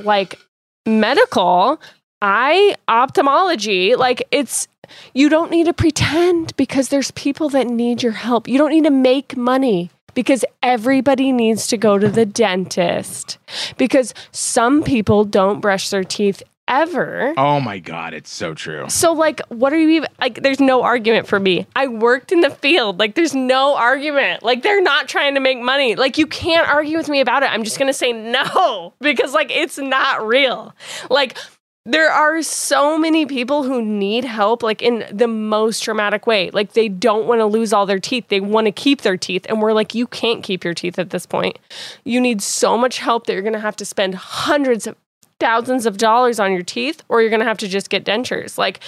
like medical, eye ophthalmology. Like it's, you don't need to pretend because there's people that need your help. You don't need to make money because everybody needs to go to the dentist because some people don't brush their teeth ever. oh my god, it's so true. So, like, what are you even like? There's no argument for me. I worked in the field. Like, there's no argument. Like, they're not trying to make money. Like, you can't argue with me about it. I'm just gonna say no because, like, it's not real. Like, there are so many people who need help, like, in the most dramatic way. Like, they don't want to lose all their teeth. They want to keep their teeth. And we're like, you can't keep your teeth at this point. You need so much help that you're gonna have to spend hundreds of thousands of dollars on your teeth or you're going to have to just get dentures. Like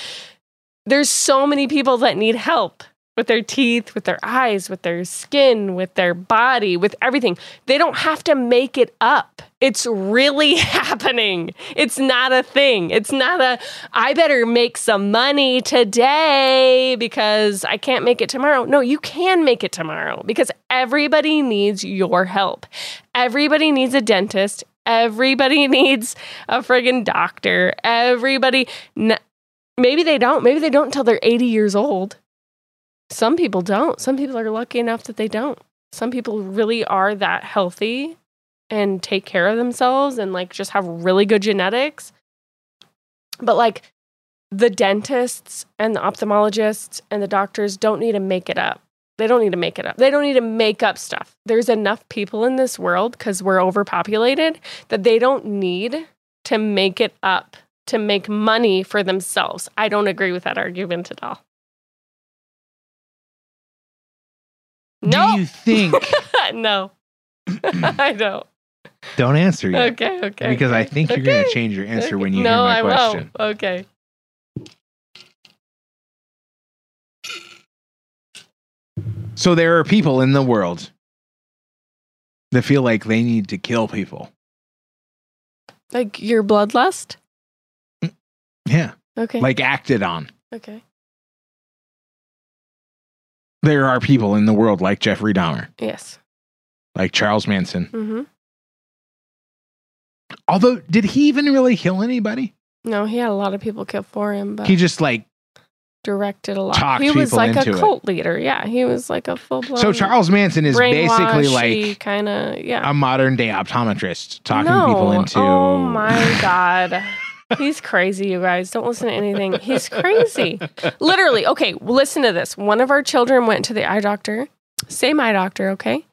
there's so many people that need help with their teeth, with their eyes, with their skin, with their body, with everything. They don't have to make it up. It's really happening. It's not a thing. It's not a I better make some money today because I can't make it tomorrow. No, you can make it tomorrow because everybody needs your help. Everybody needs a dentist. Everybody needs a friggin' doctor. Everybody, n- maybe they don't. Maybe they don't until they're 80 years old. Some people don't. Some people are lucky enough that they don't. Some people really are that healthy and take care of themselves and like just have really good genetics. But like the dentists and the ophthalmologists and the doctors don't need to make it up. They don't need to make it up. They don't need to make up stuff. There's enough people in this world because we're overpopulated that they don't need to make it up to make money for themselves. I don't agree with that argument at all. No, Do you think? no, I don't. don't answer yet. Okay, okay. Because I think you're going to change your answer okay. when you no, hear my I question. Won't. Okay. So there are people in the world that feel like they need to kill people. Like your bloodlust? Yeah, Okay. like acted on. okay. There are people in the world like Jeffrey Dahmer, Yes. like Charles Manson. Mm-hmm. Although, did he even really kill anybody? No, he had a lot of people killed for him, but He just like directed a lot. talked he was like a into it. cult leader. Yeah, he was like a full blown. so. Charles Manson is basically like kind of yeah. a modern day optometrist talking no. people into. Oh my god. He's crazy, you guys. Don't listen to anything. He's crazy. Literally. Okay, listen to this. One of our children went to the eye doctor. Same eye doctor, okay?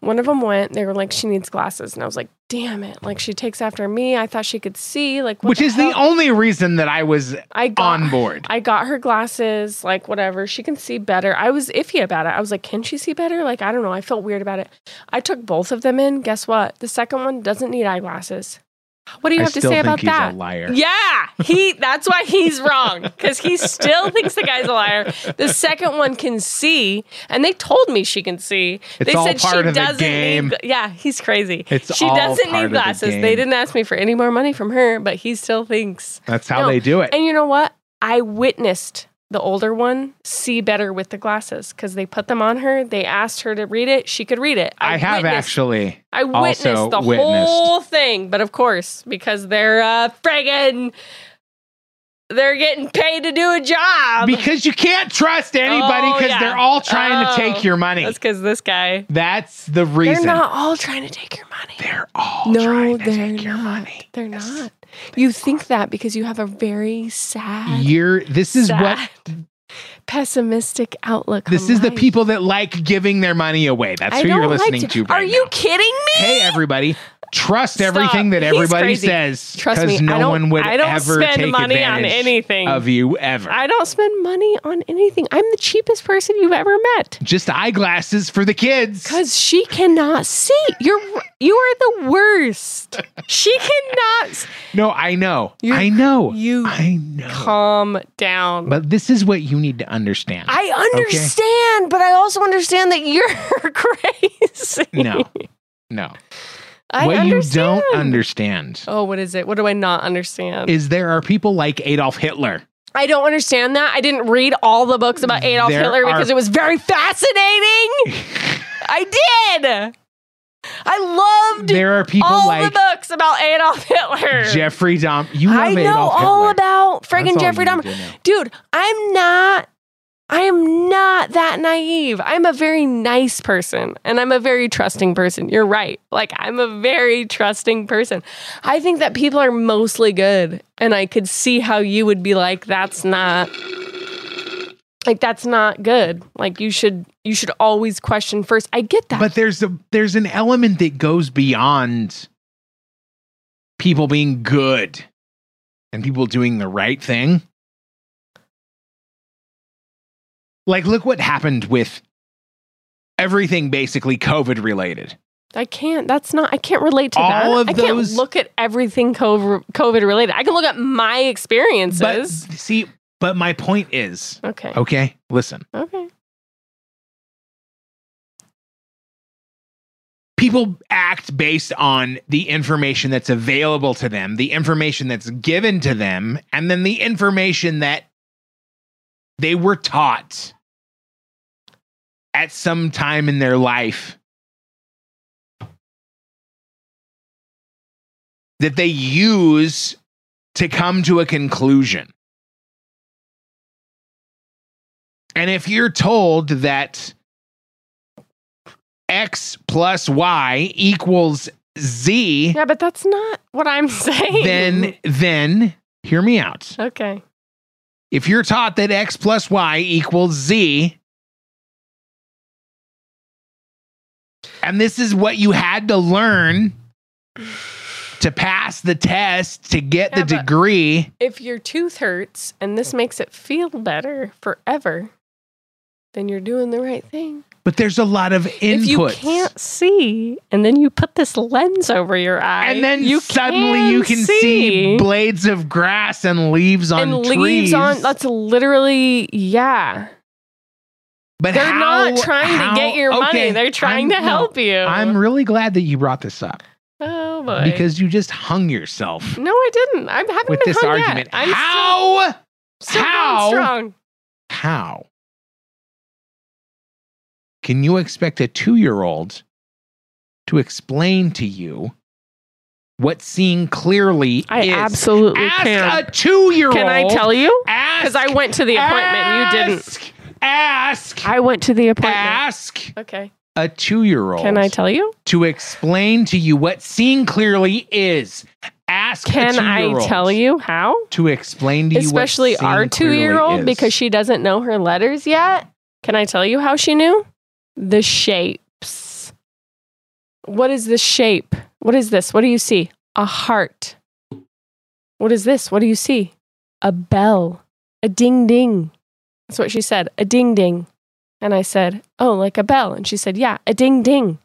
One of them went. They were like, she needs glasses. And I was like, damn it. Like she takes after me. I thought she could see. Like, Which the is the only reason that I was I got, on board. I got her glasses, like whatever. She can see better. I was iffy about it. I was like, can she see better? Like, I don't know. I felt weird about it. I took both of them in. Guess what? The second one doesn't need eyeglasses. What do you I have to say think about he's that? a liar. Yeah, he. That's why he's wrong because he still thinks the guy's a liar. The second one can see, and they told me she can see. It's they all said part she of doesn't game. need. Yeah, he's crazy. It's she all doesn't part of need the glasses. game. They didn't ask me for any more money from her, but he still thinks. That's how No, they do it. And you know what? I witnessed the older one see better with the glasses because they put them on her. They asked her to read it. She could read it. I, have actually. I witnessed the witnessed. whole thing, but of course, because they're uh, friggin' they're getting paid to do a job. Because you can't trust anybody Oh, because yeah. they're all trying Oh, to take your money. That's because this guy. That's the reason. They're not all trying to take your money. They're all no, trying to they're take your money. They're not. You think that because you have a very sad, You're this is what pessimistic outlook. this is the people that like giving their money away. That's I who you're don't like listening to, Are right you kidding me? Hey everybody, trust Stop. everything that everybody says. Trust me, no I don't- one would I don't ever spend money on anything. of you ever. I don't spend money on anything. I'm the cheapest person you've ever met. Just eyeglasses for the kids. Because she cannot see. You're you are the worst. She cannot No, I know. You're- I know. you I know. calm down. But this is what you need to understand. I understand, but I also understand that you're crazy. no. No. I what understand. you don't understand Oh, what is it? What do I not understand? is there are people like Adolf Hitler. I don't understand that. I didn't read all the books about Adolf There Hitler are- because it was very fascinating. I did. I loved There are people all like the books about Adolf Hitler. Jeffrey Dahmer. You love I know Adolf all Hitler. about That's friggin' all Jeffrey you Dahmer. to know. Dude, I'm not I am not that naive. I'm a very nice person and I'm a very trusting person. You're right. Like I'm a very trusting person. I think that people are mostly good and I could see how you would be like that's not like that's not good. Like you should you should always question first. I get that. But there's a there's an element that goes beyond people being good and people doing the right thing. Like look what happened with everything basically COVID related. I can't. That's not. I can't relate to All that. of I can't those- look at everything COVID, related. I can look at my But experiences. see, but my point is, okay. okay, listen. Okay. people act based on the information that's available to them, the information that's given to them, and then the information that they were taught at some time in their life that they use to come to a conclusion. And if you're told that x plus y equals z, Yeah, but that's not what I'm saying. then then hear me out. okay. If you're taught that x plus y equals z, and this is what you had to learn to pass the test to get Yeah, the degree, If your tooth hurts and this makes it feel better forever, then you're doing the right thing. but there's a lot of inputs. If you can't see and then you put this lens over your eye, and then you suddenly you can see. see blades of grass and leaves on and trees. leaves on. That's literally yeah. But They're how- not trying how- to get your money. They're trying I'm- to help you. I'm really glad that you brought this up oh boy. because you just hung yourself no, I didn't. I haven't with this argument. Yet. I'm how? still, still how? strong. How can you expect a two year old to explain to you what seeing clearly I is? absolutely Ask can. a two year old. Can I tell you? Because I went to the appointment. And you didn't. Ask, Ask. I went to the appointment. ask Okay. a two year old. Can I tell you? to explain to you what seeing clearly is? Ask. a Can I two-year-old tell you how? to explain to you? Especially what seeing our two-year-old is? because she doesn't know her letters yet. Can I tell you how she knew? The shapes. What is the shape? What is this? What do you see? A heart. What is this? What do you see? A bell. A ding ding. That's what she said. A ding ding. And I said, Oh, like a bell. And she said, Yeah, a ding ding.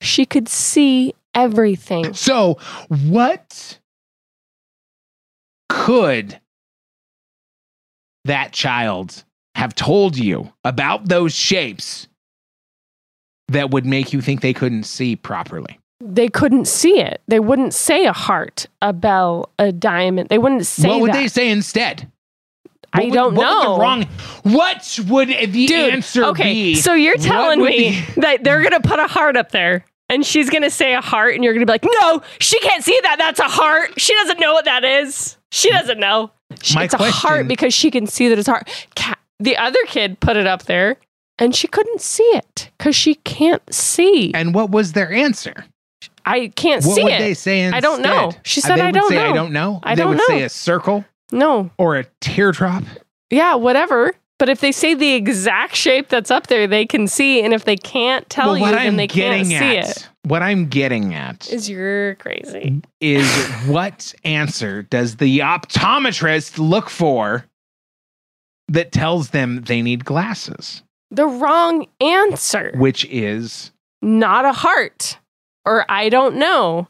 She could see everything. So, what could that child have told you about those shapes that would make you think they couldn't see properly? They couldn't see it. They wouldn't say a heart, a bell, a diamond. They wouldn't say what would that. they say instead? What I would- don't what would know. the wrong. What would the Dude, answer okay, be? so you're telling me the- that they're gonna put a heart up there, and she's gonna say a heart, and you're gonna be like, "No, she can't see that. That's a heart. She doesn't know what that is. She doesn't know. She, My it's a heart because she can see that it's a heart." Ca- the other kid put it up there, and she couldn't see it because she can't see. and what was their answer? I can't What see would it. they say instead? I don't know. She Uh, said, they "I would don't say, I don't know. I they don't would say a circle no, or a teardrop. yeah, whatever. But if they say the exact shape that's up there, they can see, and if they can't tell well, you, then I'm they can't getting see it. what I'm getting at Is you're crazy. is what answer does the optometrist look for that tells them they need glasses, The wrong answer. which is Not a heart. Or I don't know.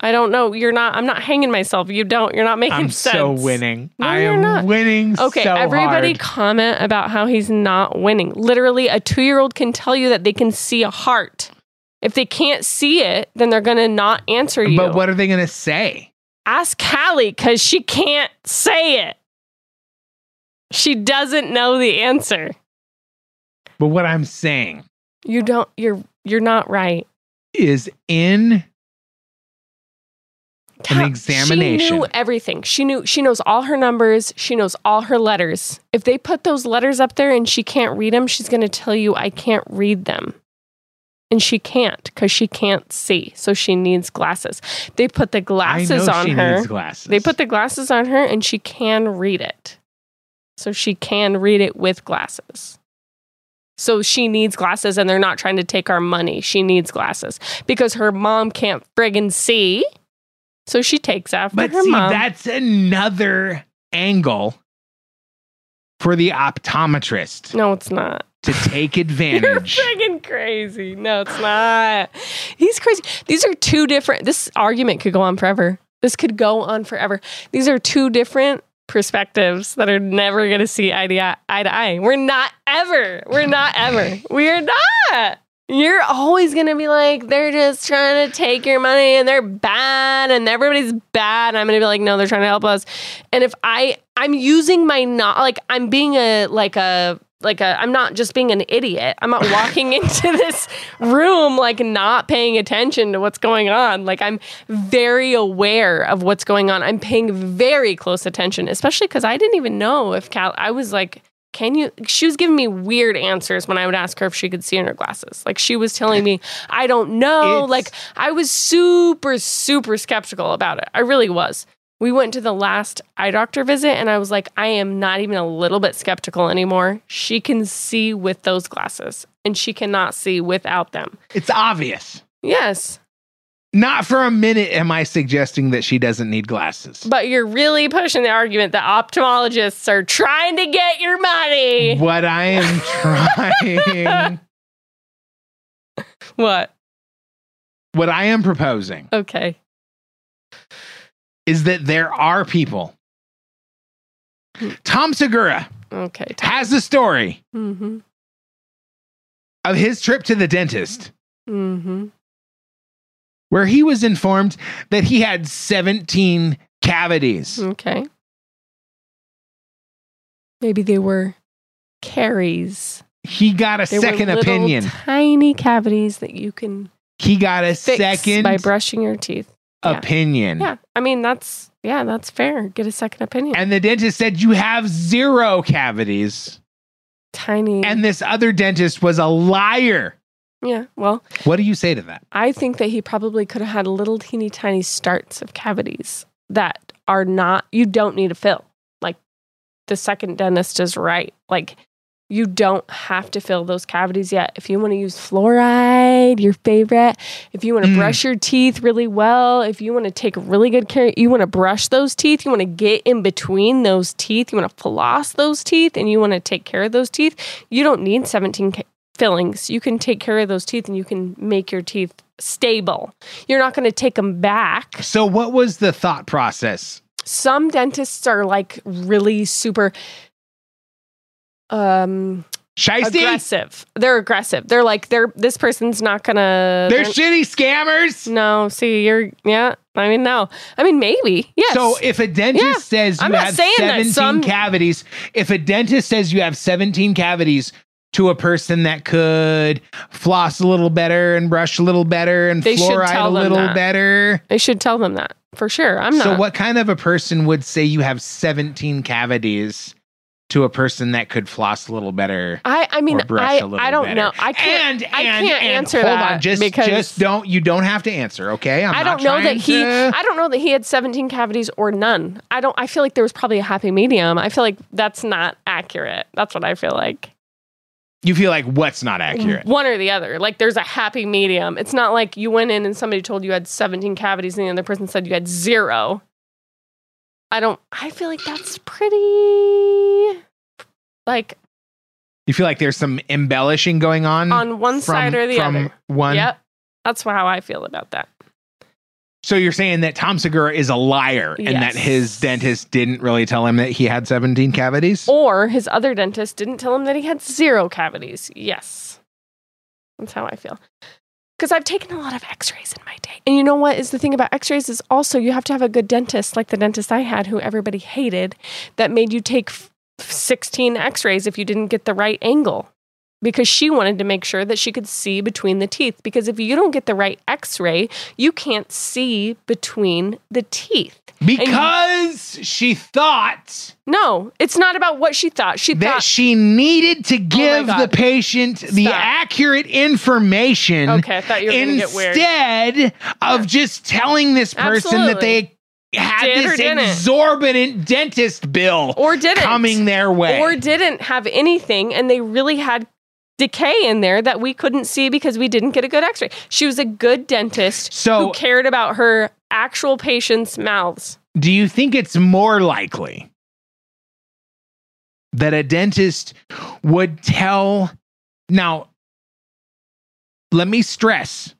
I don't know. You're not I'm not hanging myself. You don't. You're not making I'm sense. so winning. No, I you're am not. winning. Okay, so everybody hard. comment about how he's not winning. Literally, a two year old can tell you that they can see a heart. If they can't see it, then they're going to not answer you. But what are they going to say? Ask Callie because she can't say it. She doesn't know the answer. But what I'm saying You don't. You're you're not right. is in Cal- examination. She knew everything. She knew she knows all her numbers. She knows all her letters. If they put those letters up there and she can't read them, she's going to tell you I can't read them. And she can't because she can't see. So she needs glasses. They put the I glasses know on she her. needs glasses. They put the glasses on her and she can read it. So she can read it with glasses. So she needs glasses and they're not trying to take our money. She needs glasses because her mom can't friggin' see. So she takes after But her see, mom. that's another angle for the optometrist no, it's not. to take advantage. You're friggin' crazy. No, it's not. He's crazy. These are two different. This argument could go on forever. This could go on forever. These are two different perspectives that are never going to see eye to eye, eye to eye. We're not ever. We're not ever. We're not. You're always going to be like, they're just trying to take your money and they're bad and everybody's bad. And I'm going to be like, no, they're trying to help us. And if I, I'm using my not, like, I'm being a, like a, like a, I'm not just being an idiot. I'm not walking into this room like not paying attention to what's going on. Like I'm very aware of what's going on. I'm paying very close attention, especially because I didn't even know if Cal. I was like, "Can you?" She was giving me weird answers when I would ask her if she could see in her glasses. Like she was telling me, "I don't know." It's- like I was super, super skeptical about it. I really was. We went to the last eye doctor visit, and I was like, I am not even a little bit skeptical anymore. She can see with those glasses, and she cannot see without them. it's obvious. Yes, Not for a minute am I suggesting that she doesn't need glasses. but you're really pushing the argument that ophthalmologists are trying to get your money. What I am trying, What? what I am proposing Okay. is that there are people. Tom Segura Okay. has a story Mm-hmm. of his trip to the dentist Mm-hmm. Where he was informed that he had 17 cavities. Okay. Maybe they were caries. He got a They second little opinion. Tiny cavities that you can He got a second by brushing your teeth. yeah. opinion. Yeah, I mean that's yeah, that's fair. Get a second opinion. And the dentist said, You have zero cavities. Tiny. And this other dentist was a liar. Yeah, well, What do you say to that? I think that he probably could have had little teeny tiny starts of cavities that are not. You don't need to fill. Like the second dentist is right. Like You don't have to fill those cavities yet. If you want to use fluoride, your favorite, if you want to Mm. brush your teeth really well, if you want to take really good care, you want to brush those teeth, you want to get in between those teeth, you want to floss those teeth, and you want to take care of those teeth, you don't need 17 ca- fillings. You can take care of those teeth and you can make your teeth stable. You're not going to take them back. So, what was the thought process? Some dentists are like really super um Shiesty? aggressive. They're aggressive. They're like they're this person's not gonna They're shitty scammers. No, see, you're yeah. I mean, no. I mean, maybe yes. So if a dentist Yeah. says you I'm not have saying that 17 some- cavities, if a dentist says you have 17 cavities to a person that could floss a little better and brush a little better and They should fluoride tell a them little that. better. they should tell them that for sure. I'm not. So what kind of a person would say you have 17 cavities to a person that could floss a little better? I I mean or brush I a little I don't better? know. I can't And, I can't and answer hold that on, just because just don't you don't have to answer, okay? I'm I don't know that trying he I don't know that he had 17 cavities or none. I don't I feel like there was probably a happy medium. I feel like that's not accurate. That's what I feel like. You feel like what's not accurate? One or the other. Like there's a happy medium. It's not like you went in and somebody told you had 17 cavities and the other person said you had zero. I don't I feel like that's pretty like You feel like there's some embellishing going on on one from- side or the from other. One. Yep. That's how I feel about that. So you're saying that Tom Segura is a liar and that his dentist didn't really tell him that he had 17 cavities? Or his other dentist didn't tell him that he had zero cavities. Yes. That's how I feel. Because I've taken a lot of x rays in my day. And you know what is the thing about x rays is also you have to have a good dentist, like the dentist I had, who everybody hated, that made you take f- 16 x rays if you didn't get the right angle. Because she wanted to make sure that she could see between the teeth. Because if you don't get the right x ray, you can't see between the teeth. Because she thought No, it's not about what she thought. She that thought she needed to oh give the God. patient the accurate information Okay, I thought you were gonna get weird. instead of just telling this person that they had Did this exorbitant dentist bill or didn't coming their way. or didn't have anything and they really had decay in there that we couldn't see because we didn't get a good x-ray she was a good dentist So- who cared about her actual patients mouths Do you think it's more likely that a dentist would tell? Now, let me stress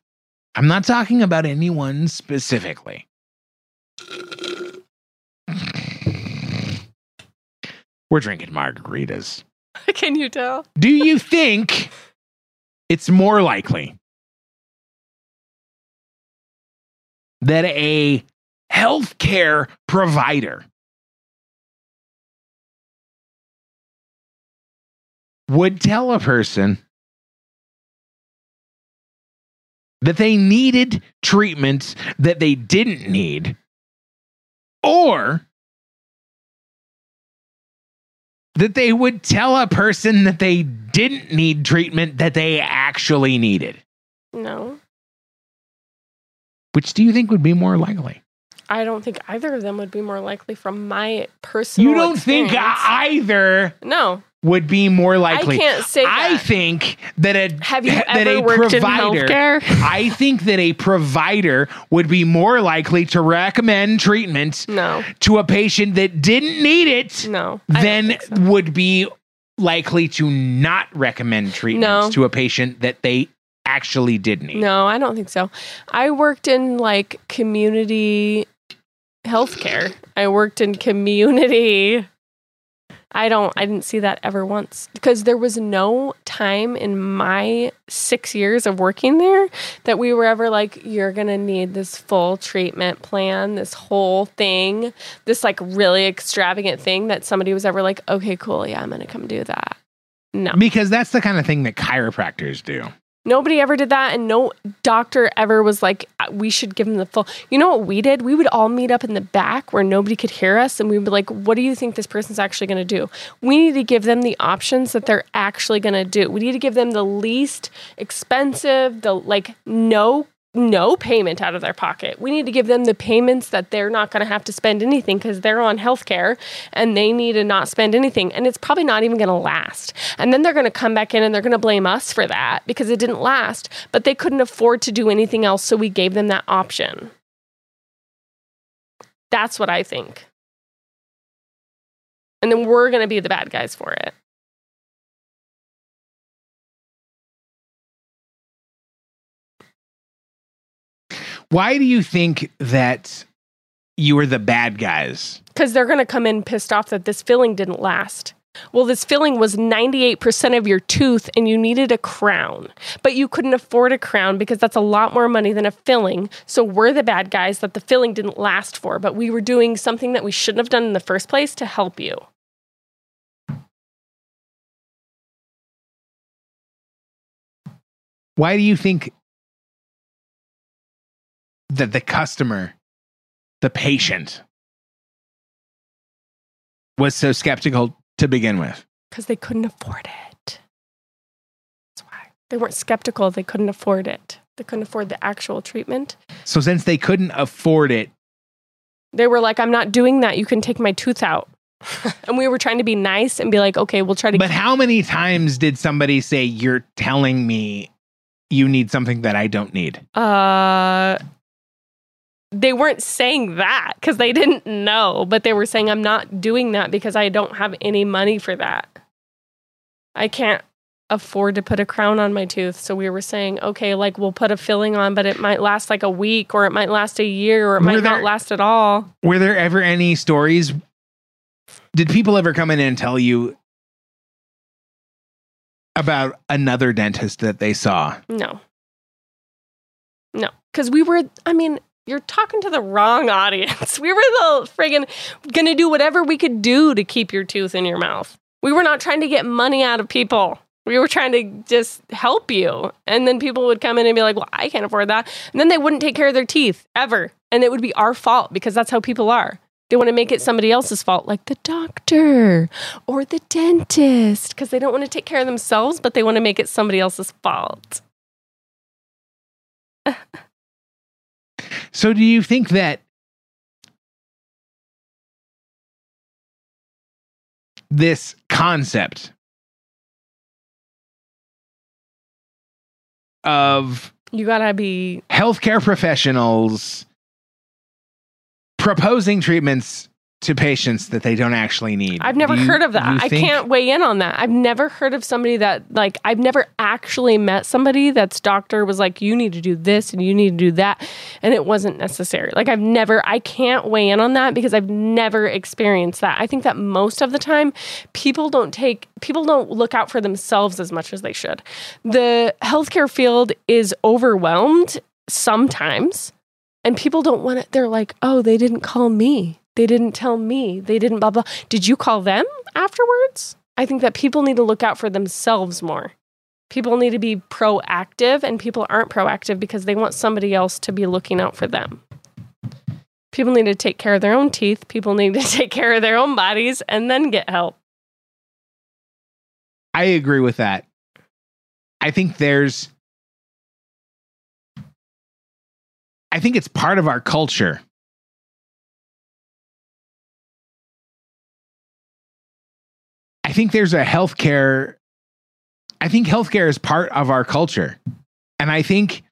I'm not talking about anyone specifically. We're drinking margaritas. can you tell? Do you think it's more likely that a healthcare provider would tell a person that they needed treatment that they didn't need or that they would tell a person that they didn't need treatment that they actually needed. no Which do you think would be more likely? i don't think either of them would be more likely from my personal You don't think either no would be more likely. i can't say I that. think that a have you that ever a worked in healthcare I think that a provider would be more likely to recommend treatment no to a patient that didn't need it no I than so. would be likely to not recommend treatments No. to a patient that they actually did need. No, I don't think so. I worked in like community healthcare. I worked in community. I don't I didn't see that ever once because there was no time in my 6 years of working there that we were ever like you're going to need this full treatment plan, this whole thing, this like really extravagant thing that somebody was ever like okay, cool, yeah, I'm going to come do that. No. Because that's the kind of thing that chiropractors do. Nobody ever did that, and no doctor ever was like, "Uh, we should give him the full. You know what we did? We would all meet up in the back where nobody could hear us, and we'd be like, what do you think this person's actually going to do? We need to give them the options that they're actually going to do. We need to give them the least expensive, the like, no no payment out of their pocket. We need to give them the payments that they're not going to have to spend anything because they're on healthcare and they need to not spend anything. And it's probably not even going to last. And then they're going to come back in and they're going to blame us for that because it didn't last, but they couldn't afford to do anything else. So we gave them that option. That's what I think. And then we're going to be the bad guys for it. Why do you think that you were the bad guys? because they're going to come in pissed off that this filling didn't last. Well, this filling was 98% of your tooth and you needed a crown, but you couldn't afford a crown because that's a lot more money than a filling. So we're the bad guys that the filling didn't last for, but we were doing something that we shouldn't have done in the first place to help you. Why do you think that the customer, the patient, was so skeptical to begin with? Because they couldn't afford it. That's why. They weren't skeptical, they couldn't afford it. They couldn't afford the actual treatment. So since they couldn't afford it, They were like, I'm not doing that. You can take my tooth out. and we were trying to be nice and be like, okay, we'll try to but how many times did somebody say you're telling me you need something that I don't need? Uh, they weren't saying that because they didn't know, but they were saying, I'm not doing that because I don't have any money for that. I can't afford to put a crown on my tooth. So we were saying, okay, like we'll put a filling on, but it might last like a week or it might last a year or it Were might there- not last at all. Were there ever any stories? Did people ever come in and tell you about another dentist that they saw? No. No. Because we were, I mean, you're talking to the wrong audience. We were the friggin' gonna do whatever we could do to keep your tooth in your mouth. We were not trying to get money out of people. We were trying to just help you. And then people would come in and be like, well, I can't afford that. And then they wouldn't take care of their teeth ever. And it would be our fault because that's how people are. They want to make it somebody else's fault, like the doctor or the dentist, because they don't want to take care of themselves, but they want to make it somebody else's fault. So do you think that this concept of You gotta be healthcare professionals proposing treatments to patients that they don't actually need. I've never you- heard of that. I think- can't weigh in on that. I've never heard of somebody that like I've never actually met somebody that's doctor was like you need to do this and you need to do that and it wasn't necessary. Like I've never I can't weigh in on that because I've never experienced that. I think that most of the time people don't take people don't look out for themselves as much as they should. The healthcare field is overwhelmed sometimes and people don't want it they're like oh they didn't call me they didn't tell me. They didn't blah blah. Did you call them afterwards? I think that people need to look out for themselves more. People need to be proactive and people aren't proactive because they want somebody else to be looking out for them. People need to take care of their own teeth. People need to take care of their own bodies and then get help. I agree with that. I think there's I think it's part of our culture. Think there's a healthcare I think healthcare is part of our culture. And I think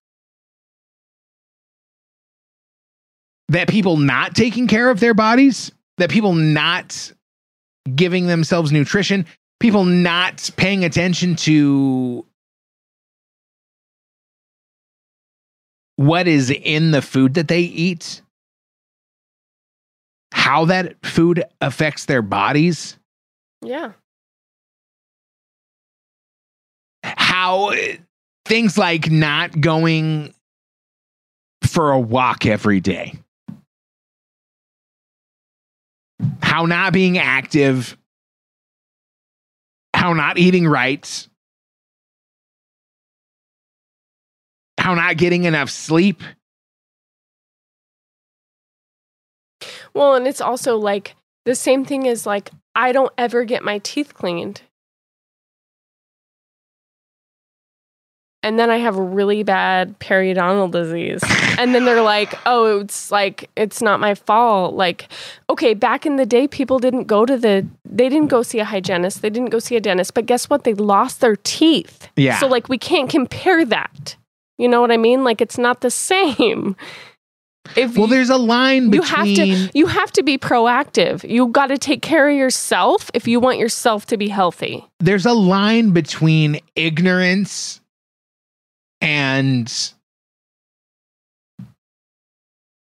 that people not taking care of their bodies, that people not giving themselves nutrition, people not paying attention to what is in the food that they eat, how that food affects their bodies, yeah how uh, things like not going for a walk every day, how not being active, how not eating right, how not getting enough sleep. well and it's also like the same thing as like i don't ever get my teeth cleaned and then I have really bad periodontal disease. and then they're like, "Oh, it's like it's not my fault." Like, okay, back in the day people didn't go to the they didn't go see a hygienist, they didn't go see a dentist, but guess what? They lost their teeth. Yeah. So like we can't compare that. You know what I mean? Like it's not the same. If Well, you- there's a line you have to you have to be proactive. You got to take care of yourself if you want yourself to be healthy. there's a line between ignorance and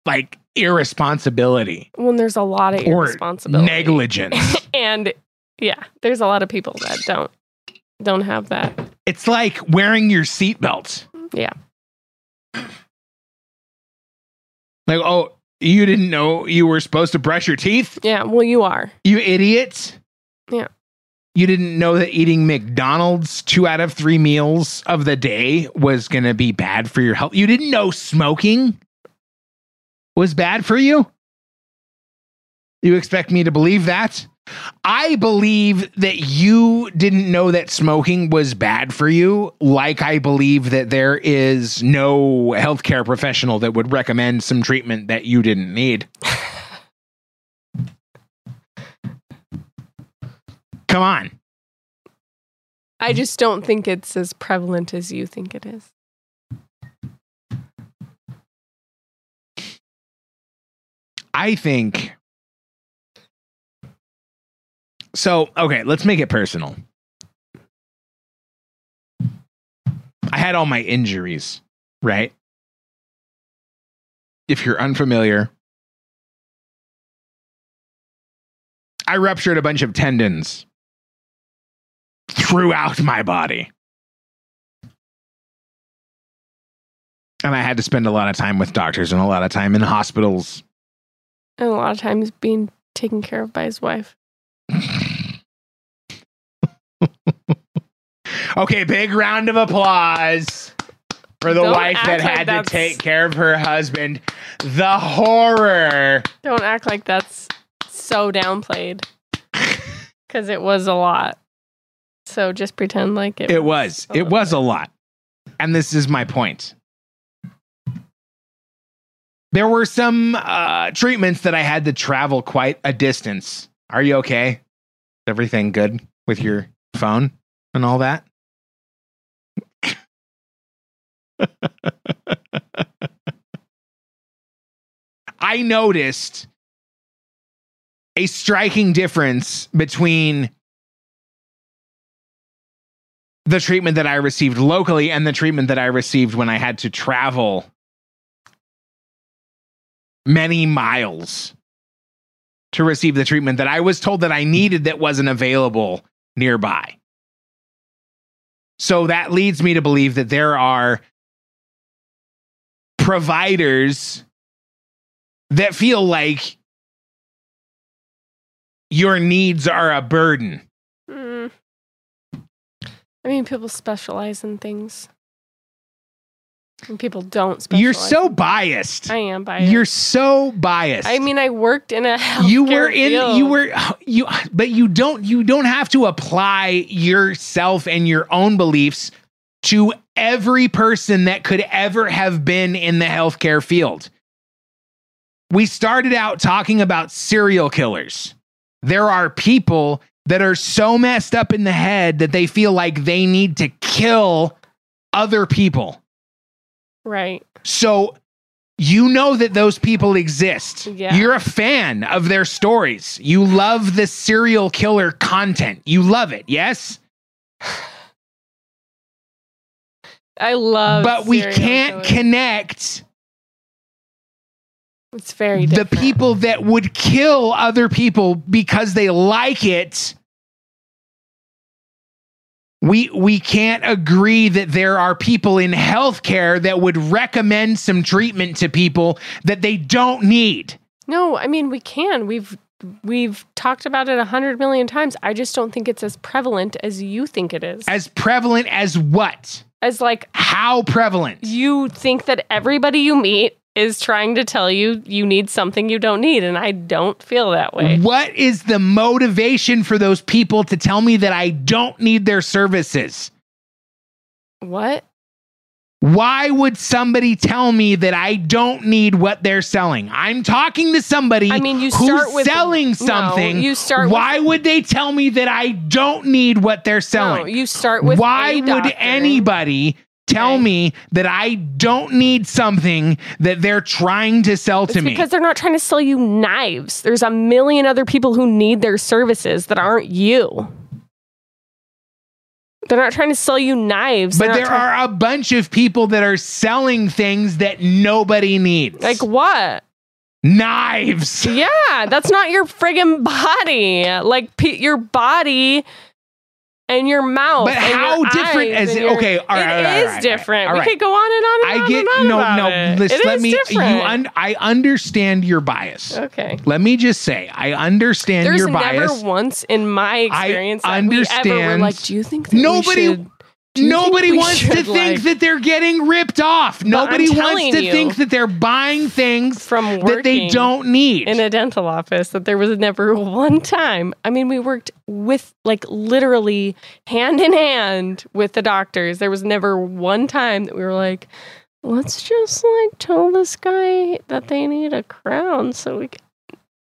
like irresponsibility When there's a lot of irresponsibility negligence. and yeah, there's a lot of people that don't don't have that. it's like wearing your seatbelt. Yeah. Like, oh, you didn't know you were supposed to brush your teeth? Yeah, well you are. You idiot. Yeah. You didn't know that eating McDonald's two out of three meals of the day was going to be bad for your health. You didn't know smoking was bad for you? You expect me to believe that? I believe that you didn't know that smoking was bad for you, like I believe that there is no healthcare professional that would recommend some treatment that you didn't need. Come on. I just don't think it's as prevalent as you think it is. I think. So, okay, let's make it personal. I had all my injuries, right? If you're unfamiliar, I ruptured a bunch of tendons throughout my body. And I had to spend a lot of time with doctors and a lot of time in hospitals And a lot of times being taken care of by his wife. Okay, big round of applause for the Don't wife that like had to take care of her husband. The horror. Don't act like that's so downplayed. Cuz it was a lot. So just pretend like it It was. a It was bit. a lot. And this is my point. There were some uh, treatments that I had to travel quite a distance. Are you okay? Is Everything good with your phone and all that? I noticed a striking difference between the treatment that I received locally and the treatment that I received when I had to travel many miles to receive the treatment that I was told that I needed that wasn't available nearby. So that leads me to believe that there are providers that feel like your needs are a burden. I mean, people specialize in things. And people don't specialize. You're so biased. I am biased. You're so biased. I mean, I worked in a healthcare you were in field. you were you but you don't you don't have to apply yourself and your own beliefs to every person that could ever have been in the healthcare field. We started out talking about serial killers. There are people that are so messed up in the head that they feel like they need to kill other people. right. So you know that those people exist. Yeah. You're a fan of their stories. You love the serial killer content. You love it, yes? I love. It. But we can't killers. connect It's very the people that would kill other people because they like it. We we can't agree that there are people in healthcare that would recommend some treatment to people that they don't need. No, I mean we can. We've we've talked about it a hundred million times. I just don't think it's as prevalent as you think it is. As prevalent as what? As like How prevalent? you think that everybody you meet is trying to tell you you need something you don't need, and I don't feel that way. What is the motivation for those people to tell me that I don't need their services? What? Why would somebody tell me that I don't need what they're selling? I'm talking to somebody I mean, you who's start with- selling no, something. you start with- Why would they tell me that I don't need what they're selling? No, you start with Why would anybody tell Okay. me that I don't need something that they're trying to sell to It's me? because they're not trying to sell you knives. There's a million other people who need their services that aren't you. They're not trying to sell you knives. but there try- are a bunch of people that are selling things that nobody needs. like what? knives. Yeah, that's not your friggin' body. Like pe- your body and your mouth. But how different is it? your- Okay, all right, It all right, is right, all right, different. all we could go on and on and I on get and on no no. it. Listen, It let me. You un, I understand your bias. okay. Let me just say, I understand There's your never bias. once in my experience that we ever were understand. like, do you think that Nobody- we should, do you think Nobody we wants to think like, that they're getting ripped off. Nobody wants to you, think that they're buying things from that they don't need. in a dental office that there was never one time. I mean, we worked with like literally hand in hand with the doctors. There was never one time that we were like, let's just like tell this guy that they need a crown so we can.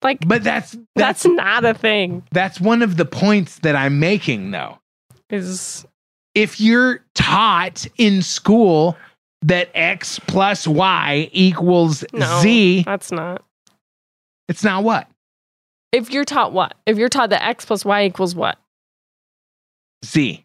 Like, but that's that's that's not a thing. that's one of the points that I'm making, though. Is if you're taught in school that x plus y equals no, z, that's not. it's not what? If you're taught what? If you're taught that x plus y equals what? Z.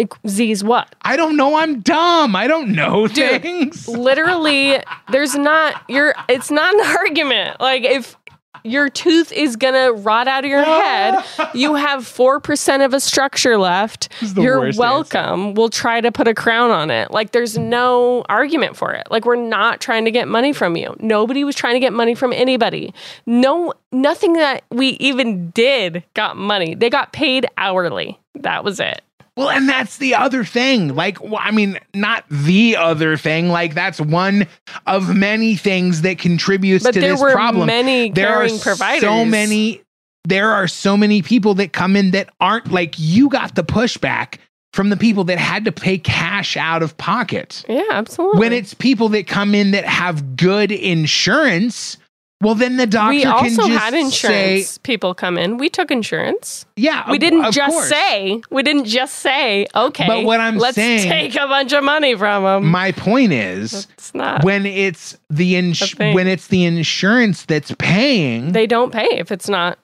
Equ- Z is what? I don't know. I'm dumb. I don't know Dude, things. literally there's not you're it's not an argument like if your tooth is gonna rot out of your head. You have 4% of a structure left. You're welcome. we'll try to put a crown on it. Like there's no argument for it. Like we're not trying to get money from you. Nobody was trying to get money from anybody. No nothing that we even did got money. They got paid hourly. That was it Well, and that's the other thing. Like, well, I mean, not the other thing. Like, that's one of many things that contributes but to this problem. many there are providers so many. There are so many people that come in that aren't like you got the pushback from the people that had to pay cash out of pocket. yeah absolutely When it's people that come in that have good insurance, well, then the doctor we can also just had say, insurance people come in. We took insurance. "Yeah." We didn't just course. say. We didn't just say. Okay, But what I'm let's saying- take a bunch of money from them. My point is, it's not. when it's the ins- when it's the insurance that's paying, they don't pay if it's not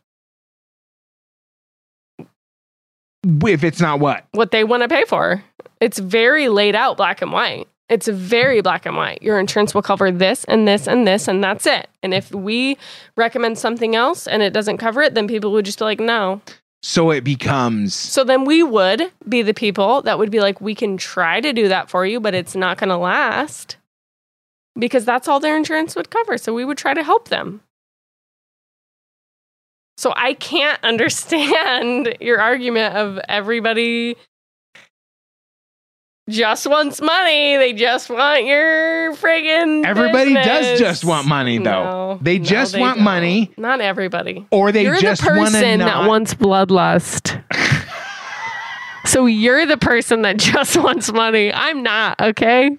if it's not what what they want to pay for. It's very laid out, black and white. It's very black and white. Your insurance will cover this and this and this, and that's it. And if we recommend something else and it doesn't cover it, then people would just be like, no. so it becomes So then we would be the people that would be like, we can try to do that for you, but it's not going to last because that's all their insurance would cover. So we would try to help them. So I can't understand your argument of everybody just wants money. They just want your friggin' everybody does just want money though. No, they no, just they want don't. money, Not everybody. or they you're just the person not. that wants bloodlust. so you're the person that just wants money. I'm not, okay?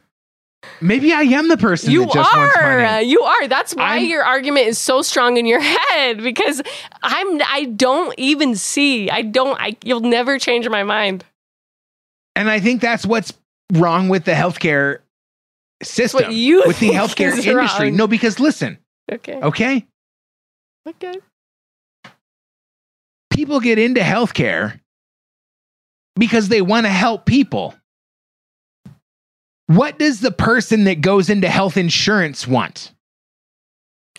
Maybe I am the person You that just wants are. money. You are. That's why I'm- your argument is so strong in your head because I'm I don't even see. I don't I you'll never change my mind. And I think that's what's wrong with the healthcare system, what you with the healthcare industry. wrong. No, because listen, Okay. okay, Okay. people get into healthcare because they want to help people. What does the person that goes into health insurance want?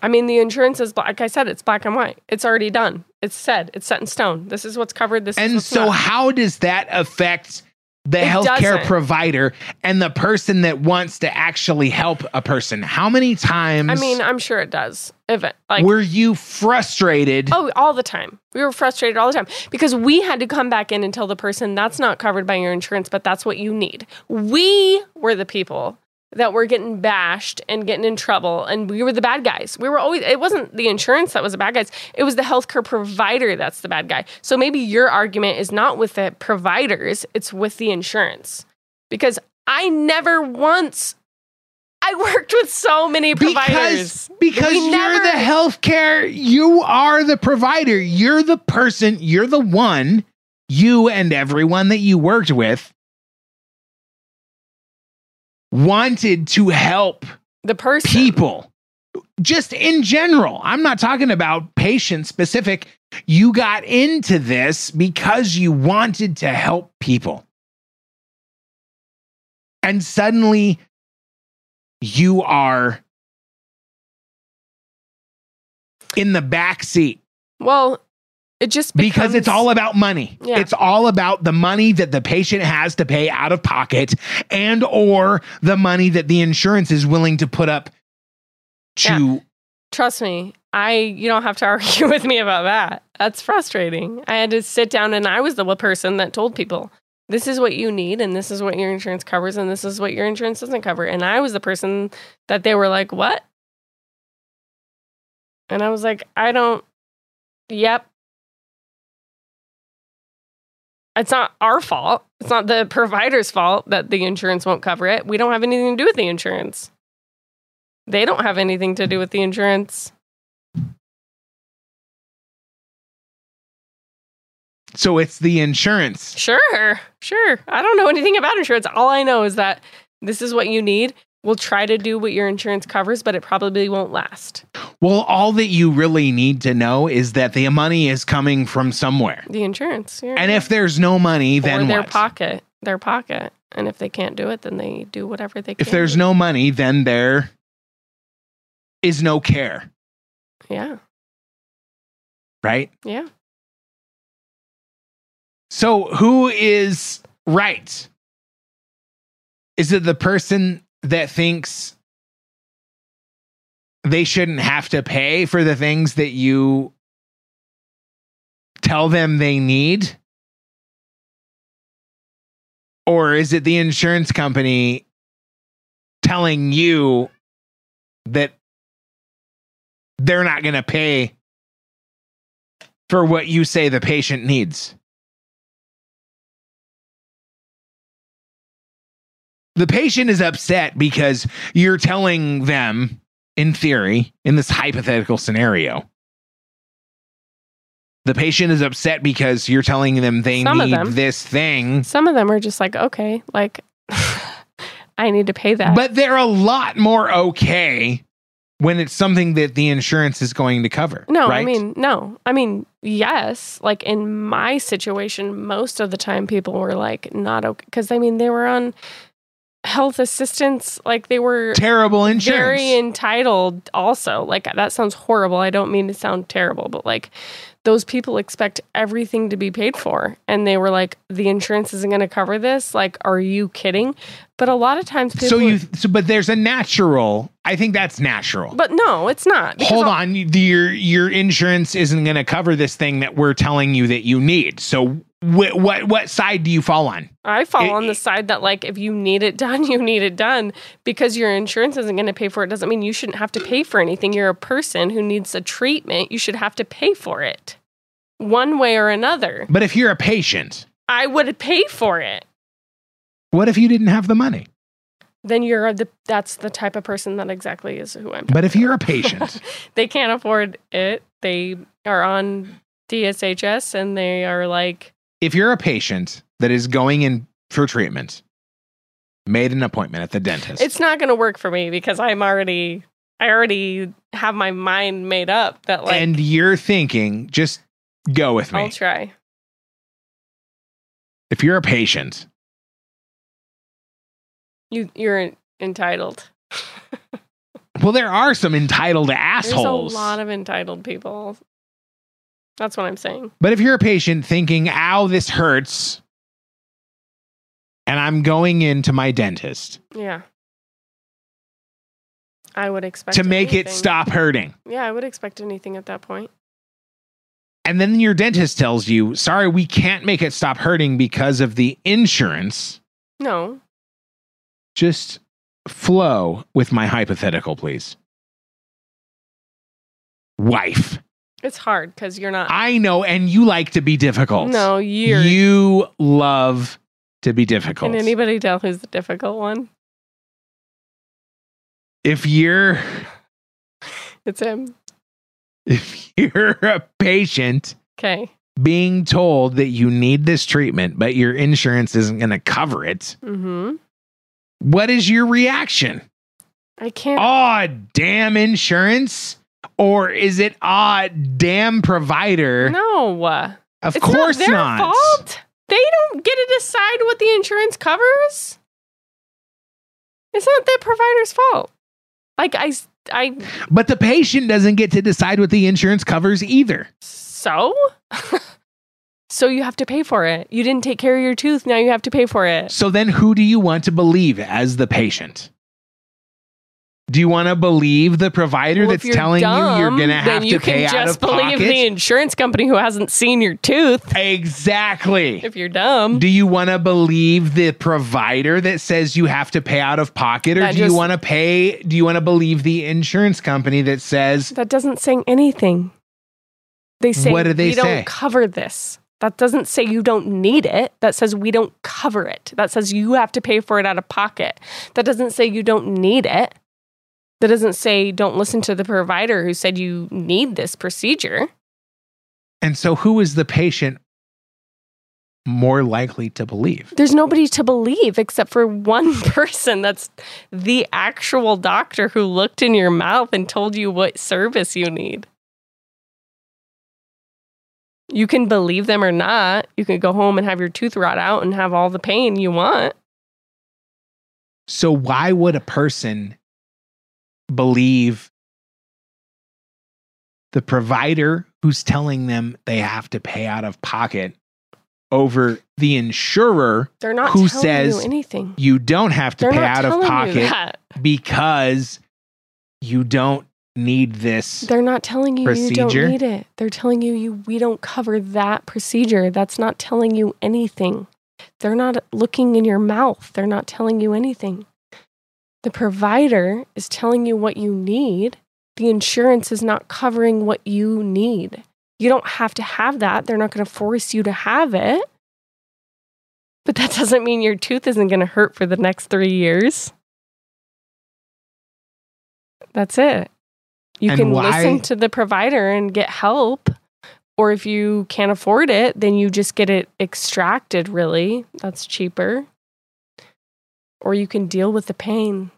I mean, the insurance is like I said, it's black and white. It's already done. It's said. It's set in stone. This is what's covered. This is And so, not. how does that affect the It healthcare doesn't. provider and the person that wants to actually help a person? How many times I mean, I'm sure it does. If it, like were you frustrated? Oh, all the time. We were frustrated all the time because we had to come back in and tell the person that's not covered by your insurance, but that's what you need. We were the people that were getting bashed and getting in trouble, and we were the bad guys. We were always, it wasn't the insurance that was the bad guys, it was the healthcare provider that's the bad guy. So maybe your argument is not with the providers, it's with the insurance because I never once. I worked with so many providers. Because because We you're never- the healthcare, you are the provider. You're the person, you're the one, you and everyone that you worked with wanted to help the person. people. Just in general. I'm not talking about patient specific. You got into this because you wanted to help people. And suddenly you are in the back seat Well, it just because it's all about money. Yeah. It's all about the money that the patient has to pay out of pocket and or the money that the insurance is willing to put up to Trust me, I you don't have to argue with me about that. That's frustrating. I had to sit down and I was the person that told people this is what you need and this is what your insurance covers and this is what your insurance doesn't cover. And I was the person that they were like, "What?" And I was like, "I don't Yep. It's not our fault. It's not the provider's fault that the insurance won't cover it. We don't have anything to do with the insurance. They don't have anything to do with the insurance. so it's the insurance. Sure, sure. I don't know anything about insurance. All I know is that this is what you need. We'll try to do what your insurance covers, but it probably won't last. Well, all that you really need to know is that the money is coming from somewhere. The insurance. yeah. And if there's no money, or then their what? pocket, their pocket. And if they can't do it, then they do whatever they can. if there's no money, then there is no care, yeah, right? yeah. So who is right? Is it the person that thinks they shouldn't have to pay for the things that you tell them they need? Or is it the insurance company telling you that they're not going to pay for what you say the patient needs? The patient is upset because you're telling them, in theory, in this hypothetical scenario, the patient is upset because you're telling them they Some need them. this thing. Some of them are just like, okay, like I need to pay that. But they're a lot more okay when it's something that the insurance is going to cover. No, right? I mean, no. I mean, yes. Like in my situation, most of the time people were like not okay. Cause I mean, they were on health assistance. Like they were terrible insurance. very entitled also. Like that sounds horrible. I don't mean to sound terrible, but like those people expect everything to be paid for. And they were like, the insurance isn't going to cover this. Like, are you kidding? But a lot of times people. so you, so, but there's a natural. I think that's natural. But no, it's not. Hold on, your your insurance isn't going to cover this thing that we're telling you that you need. So wh- what what side do you fall on? I fall It- on the side that like if you need it done, you need it done because your insurance isn't going to pay for it doesn't mean you shouldn't have to pay for anything. You're a person who needs a treatment, you should have to pay for it. One way or another. But if you're a patient, I would pay for it. what if you didn't have the money? Then you're the that's the type of person that exactly is who I'm. But if you're a patient, they can't afford it. They are on DSHS and they are like if you're a patient that is going in for treatment, made an appointment at the dentist. it's not going to work for me because I'm already I already have my mind made up that like and you're thinking, just go with me. I'll try. if you're a patient, You you're entitled. well, there are some entitled assholes. There's a lot of entitled people. That's what I'm saying. But if you're a patient thinking, ow, this hurts, and I'm going into my dentist Yeah. I would expect to make it stop hurting. Yeah, I would expect anything at that point. And then your dentist tells you, sorry, we can't make it stop hurting because of the insurance. No. Just flow with my hypothetical, please. Wife. It's hard because you're not I know, and you like to be difficult. No, you're You love to be difficult. Can anybody tell who's the difficult one? if you're It's him. if you're a patient Okay. being told that you need this treatment, but your insurance isn't going to cover it, Mm-hmm. what is your reaction? I can't. Oh, damn insurance? Or is it, ah, damn provider? no. of it's course not their not. fault. They don't get to decide what the insurance covers. It's not the provider's fault. Like I, I But the patient doesn't get to decide what the insurance covers either. so. so you have to pay for it. You didn't take care of your tooth. Now you have to pay for it. So then who do you want to believe as the patient? Do you want to believe the provider Well, that's telling you you're going to have to pay out of pocket? you can just believe the insurance company who hasn't seen your tooth. exactly. If you're dumb, Do you want to believe the provider that says you have to pay out of pocket or That do you want to pay do you want to believe the insurance company that says that doesn't say anything. They say What do they we say? don't cover this. That doesn't say you don't need it. That says we don't cover it. That says you have to pay for it out of pocket. That doesn't say you don't need it. That doesn't say don't listen to the provider who said you need this procedure. and so who is the patient more likely to believe? There's nobody to believe except for one person that's the actual doctor who looked in your mouth and told you what service you need. You can believe them or not. You can go home and have your tooth rot out and have all the pain you want. So why would a person believe the provider who's telling them they have to pay out of pocket over the insurer They're not Who telling says you anything. you don't have to They're pay not out of telling you pocket that. because you don't need this They're not telling you you Procedure? don't need it. They're telling you you we don't cover that procedure. That's not telling you anything. They're not looking in your mouth. They're not telling you anything. The provider is telling you what you need. The insurance is not covering what you need. You don't have to have that. They're not going to force you to have it. But that doesn't mean your tooth isn't going to hurt for the next 3 years. That's it. You And can why- listen to the provider and get help. Or if you can't afford it, then you just get it extracted, really. That's cheaper. Or you can deal with the pain.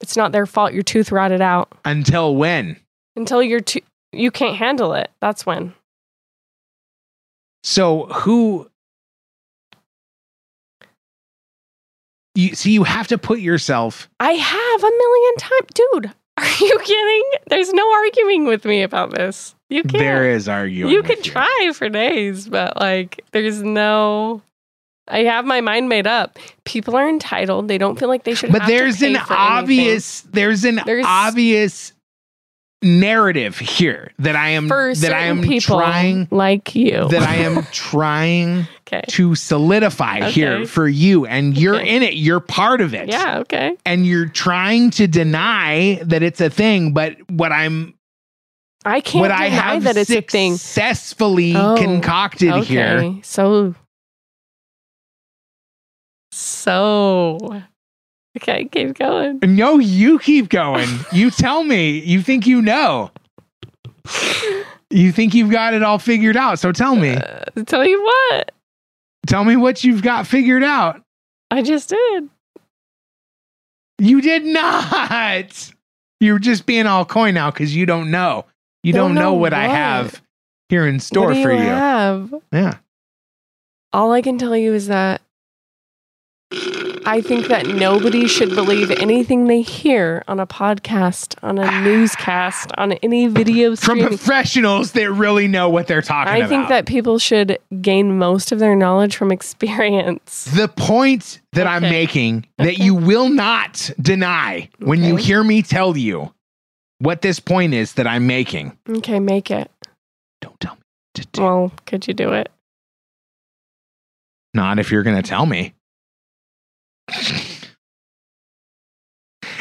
It's not their fault your tooth rotted out. until when? Until your to- you can't handle it. That's when. So who you see you have to put yourself I have a million times. Dude, are you kidding? There's no arguing with me about this. You can't. there is arguing. you can try for days, but like, there's no. I have my mind made up. People are entitled. They don't feel like they should. But there's an anything. obvious there's an There's- obvious narrative here that I am that I am people trying like you. that I am trying okay. to solidify Okay. here for you and you're Okay. in it you're part of it Yeah. Okay. and you're trying to deny that it's a thing but what i'm I can't what deny i have that it's a thing. successfully Oh, concocted okay. here So. So. Okay, keep going. no you keep going. You tell me. You think you know. You think you've got it all figured out. So tell me. Uh, tell you what, tell me what you've got figured out. I just did. you did not. You're just being all coy now because you don't know. You don't, Don't know, know what, i have here in store what for you you. have? yeah. All I can tell you is that I think that nobody should believe anything they hear on a podcast, on a newscast, on any video from professionals that really know what they're talking I about. I think that people should gain most of their knowledge from experience. the point that I'm making that Okay. you will not deny when you hear me tell you what this point is that I'm making. Okay, make it. Don't tell me to do. Well, could you do it? Not if you're going to tell me.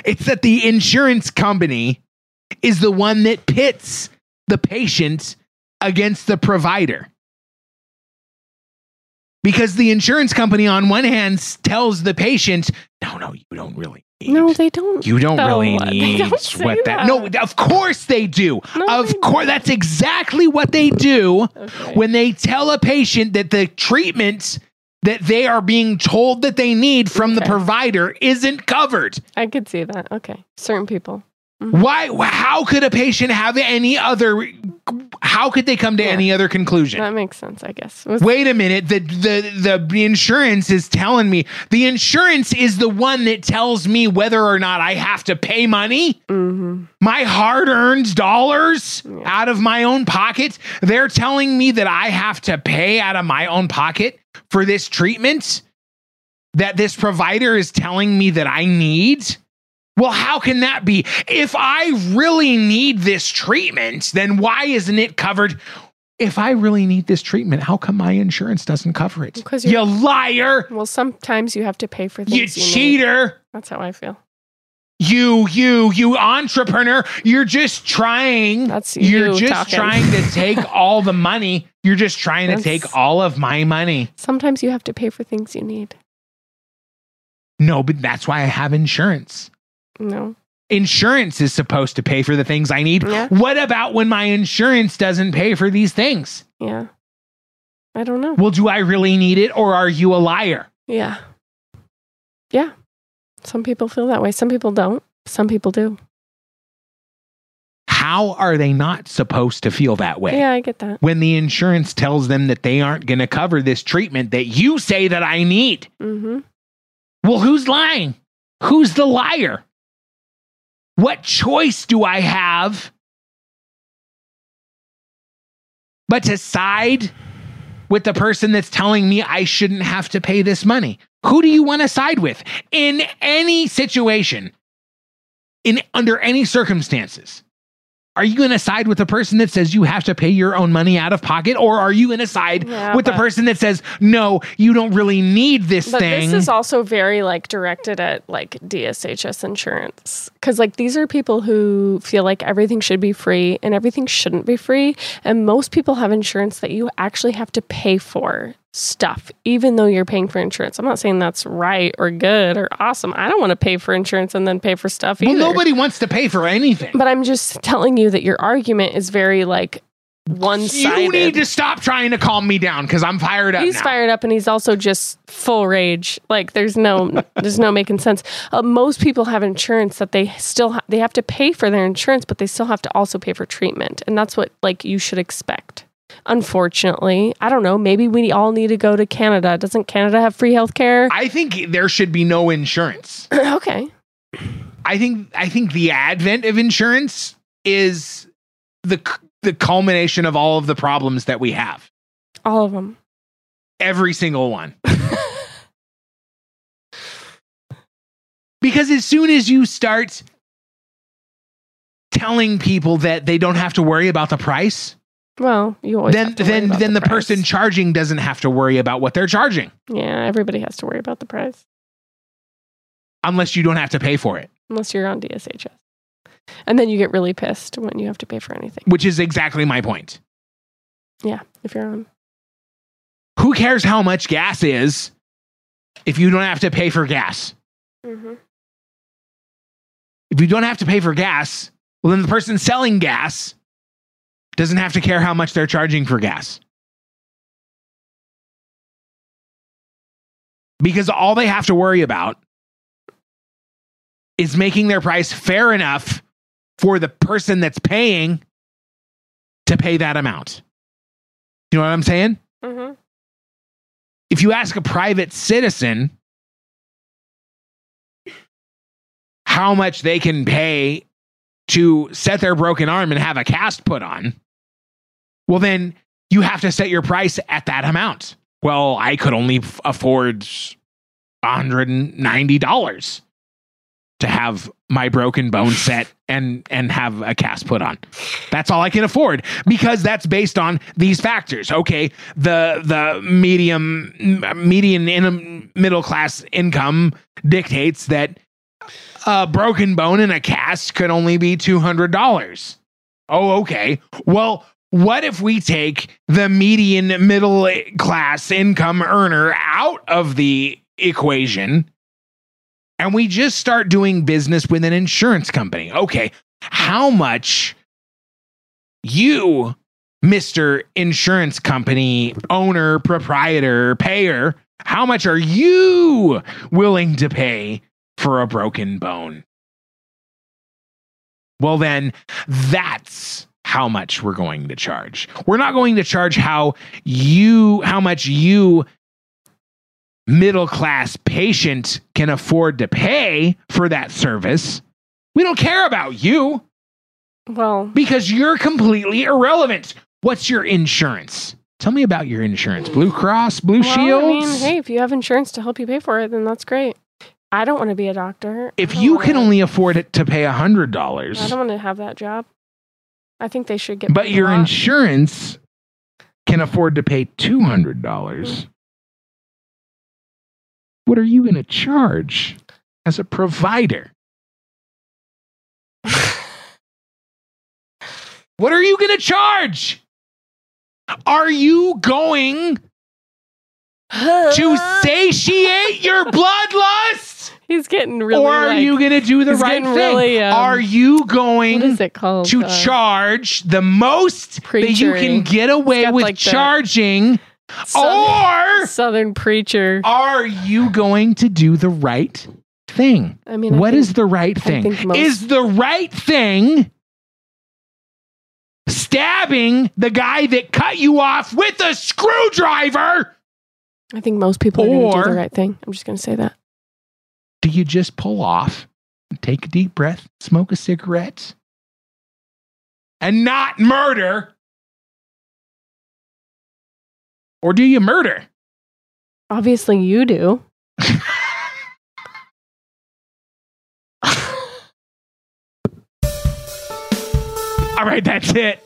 It's that the insurance company is the one that pits the patient against the provider. because the insurance company on one hand tells the patient, "No, no, you don't really need. No, they don't. you don't really need don't what that. No, of course they do. No, of course, that's exactly what they do Okay. when they tell a patient that the treatment that they are being told that they need from the provider isn't covered. I could see that. Okay. Certain people. Why? How could a patient have any other? How could they come to Yeah. any other conclusion? That makes sense, I guess. Was- Wait a minute. The, the the insurance is telling me. The insurance is the one that tells me whether or not I have to pay money. Mhm. My hard-earned dollars out of my own pocket. They're telling me that I have to pay out of my own pocket for this treatment that this provider is telling me that I need. Well, how can that be? If I really need this treatment, then why isn't it covered? If I really need this treatment, how come my insurance doesn't cover it? Because You liar! Well, sometimes you have to pay for things. You need. cheater! That's how I feel. You, you, you entrepreneur, you're just trying. That's you're you just talking. trying to take all the money. You're just trying to take all of my money. Sometimes you have to pay for things you need. No, but that's why I have insurance. No. Insurance is supposed to pay for the things I need. Yeah. What about when my insurance doesn't pay for these things? Yeah. I don't know. Well, do I really need it or are you a liar? Yeah. Yeah. Some people feel that way. Some people don't. Some people do. How are they not supposed to feel that way? Yeah, I get that. When the insurance tells them that they aren't going to cover this treatment that you say that I need. Mm-hmm. Well, who's lying? Who's the liar? What choice do I have but to side with the person that's telling me I shouldn't have to pay this money? Who do you want to side with in any situation, in under any circumstances? Are you going to side with the person that says you have to pay your own money out of pocket, or are you going to side Yeah, with the person that says no, you don't really need this But thing? this is also very like directed at like DSHS insurance. Because like these are people who feel like everything should be free and everything shouldn't be free, and most people have insurance that you actually have to pay for stuff even though you're paying for insurance. I'm not saying that's right or good or awesome. I don't want to pay for insurance and then pay for stuff either. well, nobody wants to pay for anything. But I'm just telling you that your argument is very like one sided. You need to stop trying to calm me down because I'm fired up He's now. fired up and he's also just full rage. Like there's no there's no making sense. Uh, most people have insurance that they still ha- they have to pay for their insurance, but they still have to also pay for treatment, and that's what like you should expect. Unfortunately, I don't know. Maybe we all need to go to Canada. Doesn't Canada have free health care? I think there should be no insurance. okay. I think I think the advent of insurance is the the culmination of all of the problems that we have. All of them. Every single one. because as soon as you start telling people that they don't have to worry about the price, Well, you always then have to worry then then the, price. person charging doesn't have to worry about what they're charging Yeah, everybody has to worry about the price unless you don't have to pay for it, unless you're on DSHS, and then you get really pissed when you have to pay for anything. which is exactly my point. Yeah, if you're on. Who cares how much gas is if you don't have to pay for gas? Mm-hmm. If you don't have to pay for gas, well, then the person selling gas doesn't have to care how much they're charging for gas. Because all they have to worry about is making their price fair enough for the person that's paying to pay that amount. You know what I'm saying? Mm-hmm. if you ask a private citizen how much they can pay to set their broken arm and have a cast put on, well, then you have to set your price at that amount. Well, I could only f- afford $190 to have my broken bone set and and have a cast put on. That's all I can afford because that's based on these factors. Okay, the the medium median in middle class income dictates that a broken bone and a cast could only be $200. Oh, okay. Well, what if we take the median middle class income earner out of the equation and we just start doing business with an insurance company? Okay, how much you, Mr. Insurance Company owner, proprietor, payer, how much are you willing to pay for a broken bone? Well, then that's how much we're going to charge. We're not going to charge how you, how much you, middle class patient, can afford to pay for that service. We don't care about you Well, because you're completely irrelevant. What's your insurance? Tell me about your insurance. Blue Cross, Blue well, Shields. I mean, hey, if you have insurance to help you pay for it, then that's great. I don't want to be a doctor. If you can only afford it to pay a hundred I don't want to have that job. I think they should get. but your lot. insurance can afford to pay two hundred mm-hmm. dollars. What are you going to charge as a provider? what are you going to charge? Are you going to satiate your bloodlust? He's getting really. or are like- you going to do the right thing? really, um, are you going What is it called? to Uh, charge the most that you can get away with like charging? Southern, Or Southern preacher. are you going to do the right thing? I mean, I What think- is the right thing? most- Is the right thing stabbing the guy that cut you off with a screwdriver? I think most people are going to do the right thing. I'm just going to say that. Do you just pull off, take a deep breath, smoke a cigarette, and not murder? Or do you murder? Obviously, you do. All right, that's it.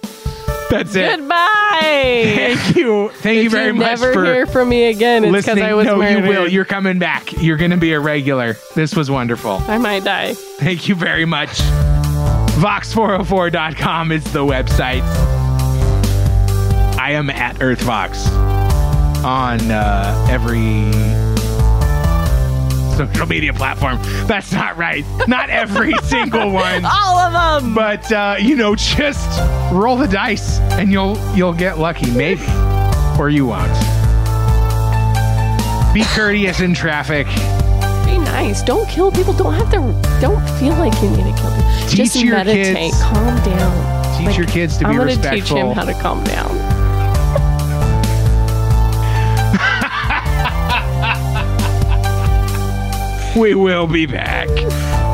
That's it. Goodbye. Thank you. Thank you very much never for hear from me again, it's because. I was no, murdered. you will. You're coming back. You're going to be a regular. This was wonderful. I might die. Thank you very much. Vox404.com is the website. I am at EarthVox on uh, every social media platform. That's not right. Not every single one. All of them. But uh, you know, just roll the dice and you'll you'll get lucky, maybe, or you won't. Be courteous in traffic. Be nice. Don't kill people. Don't have to. Don't feel like you need to kill people. Teach Just your meditate. kids- Calm down. Teach Like, your kids to I'm be gonna teach him how to calm down. We will be back.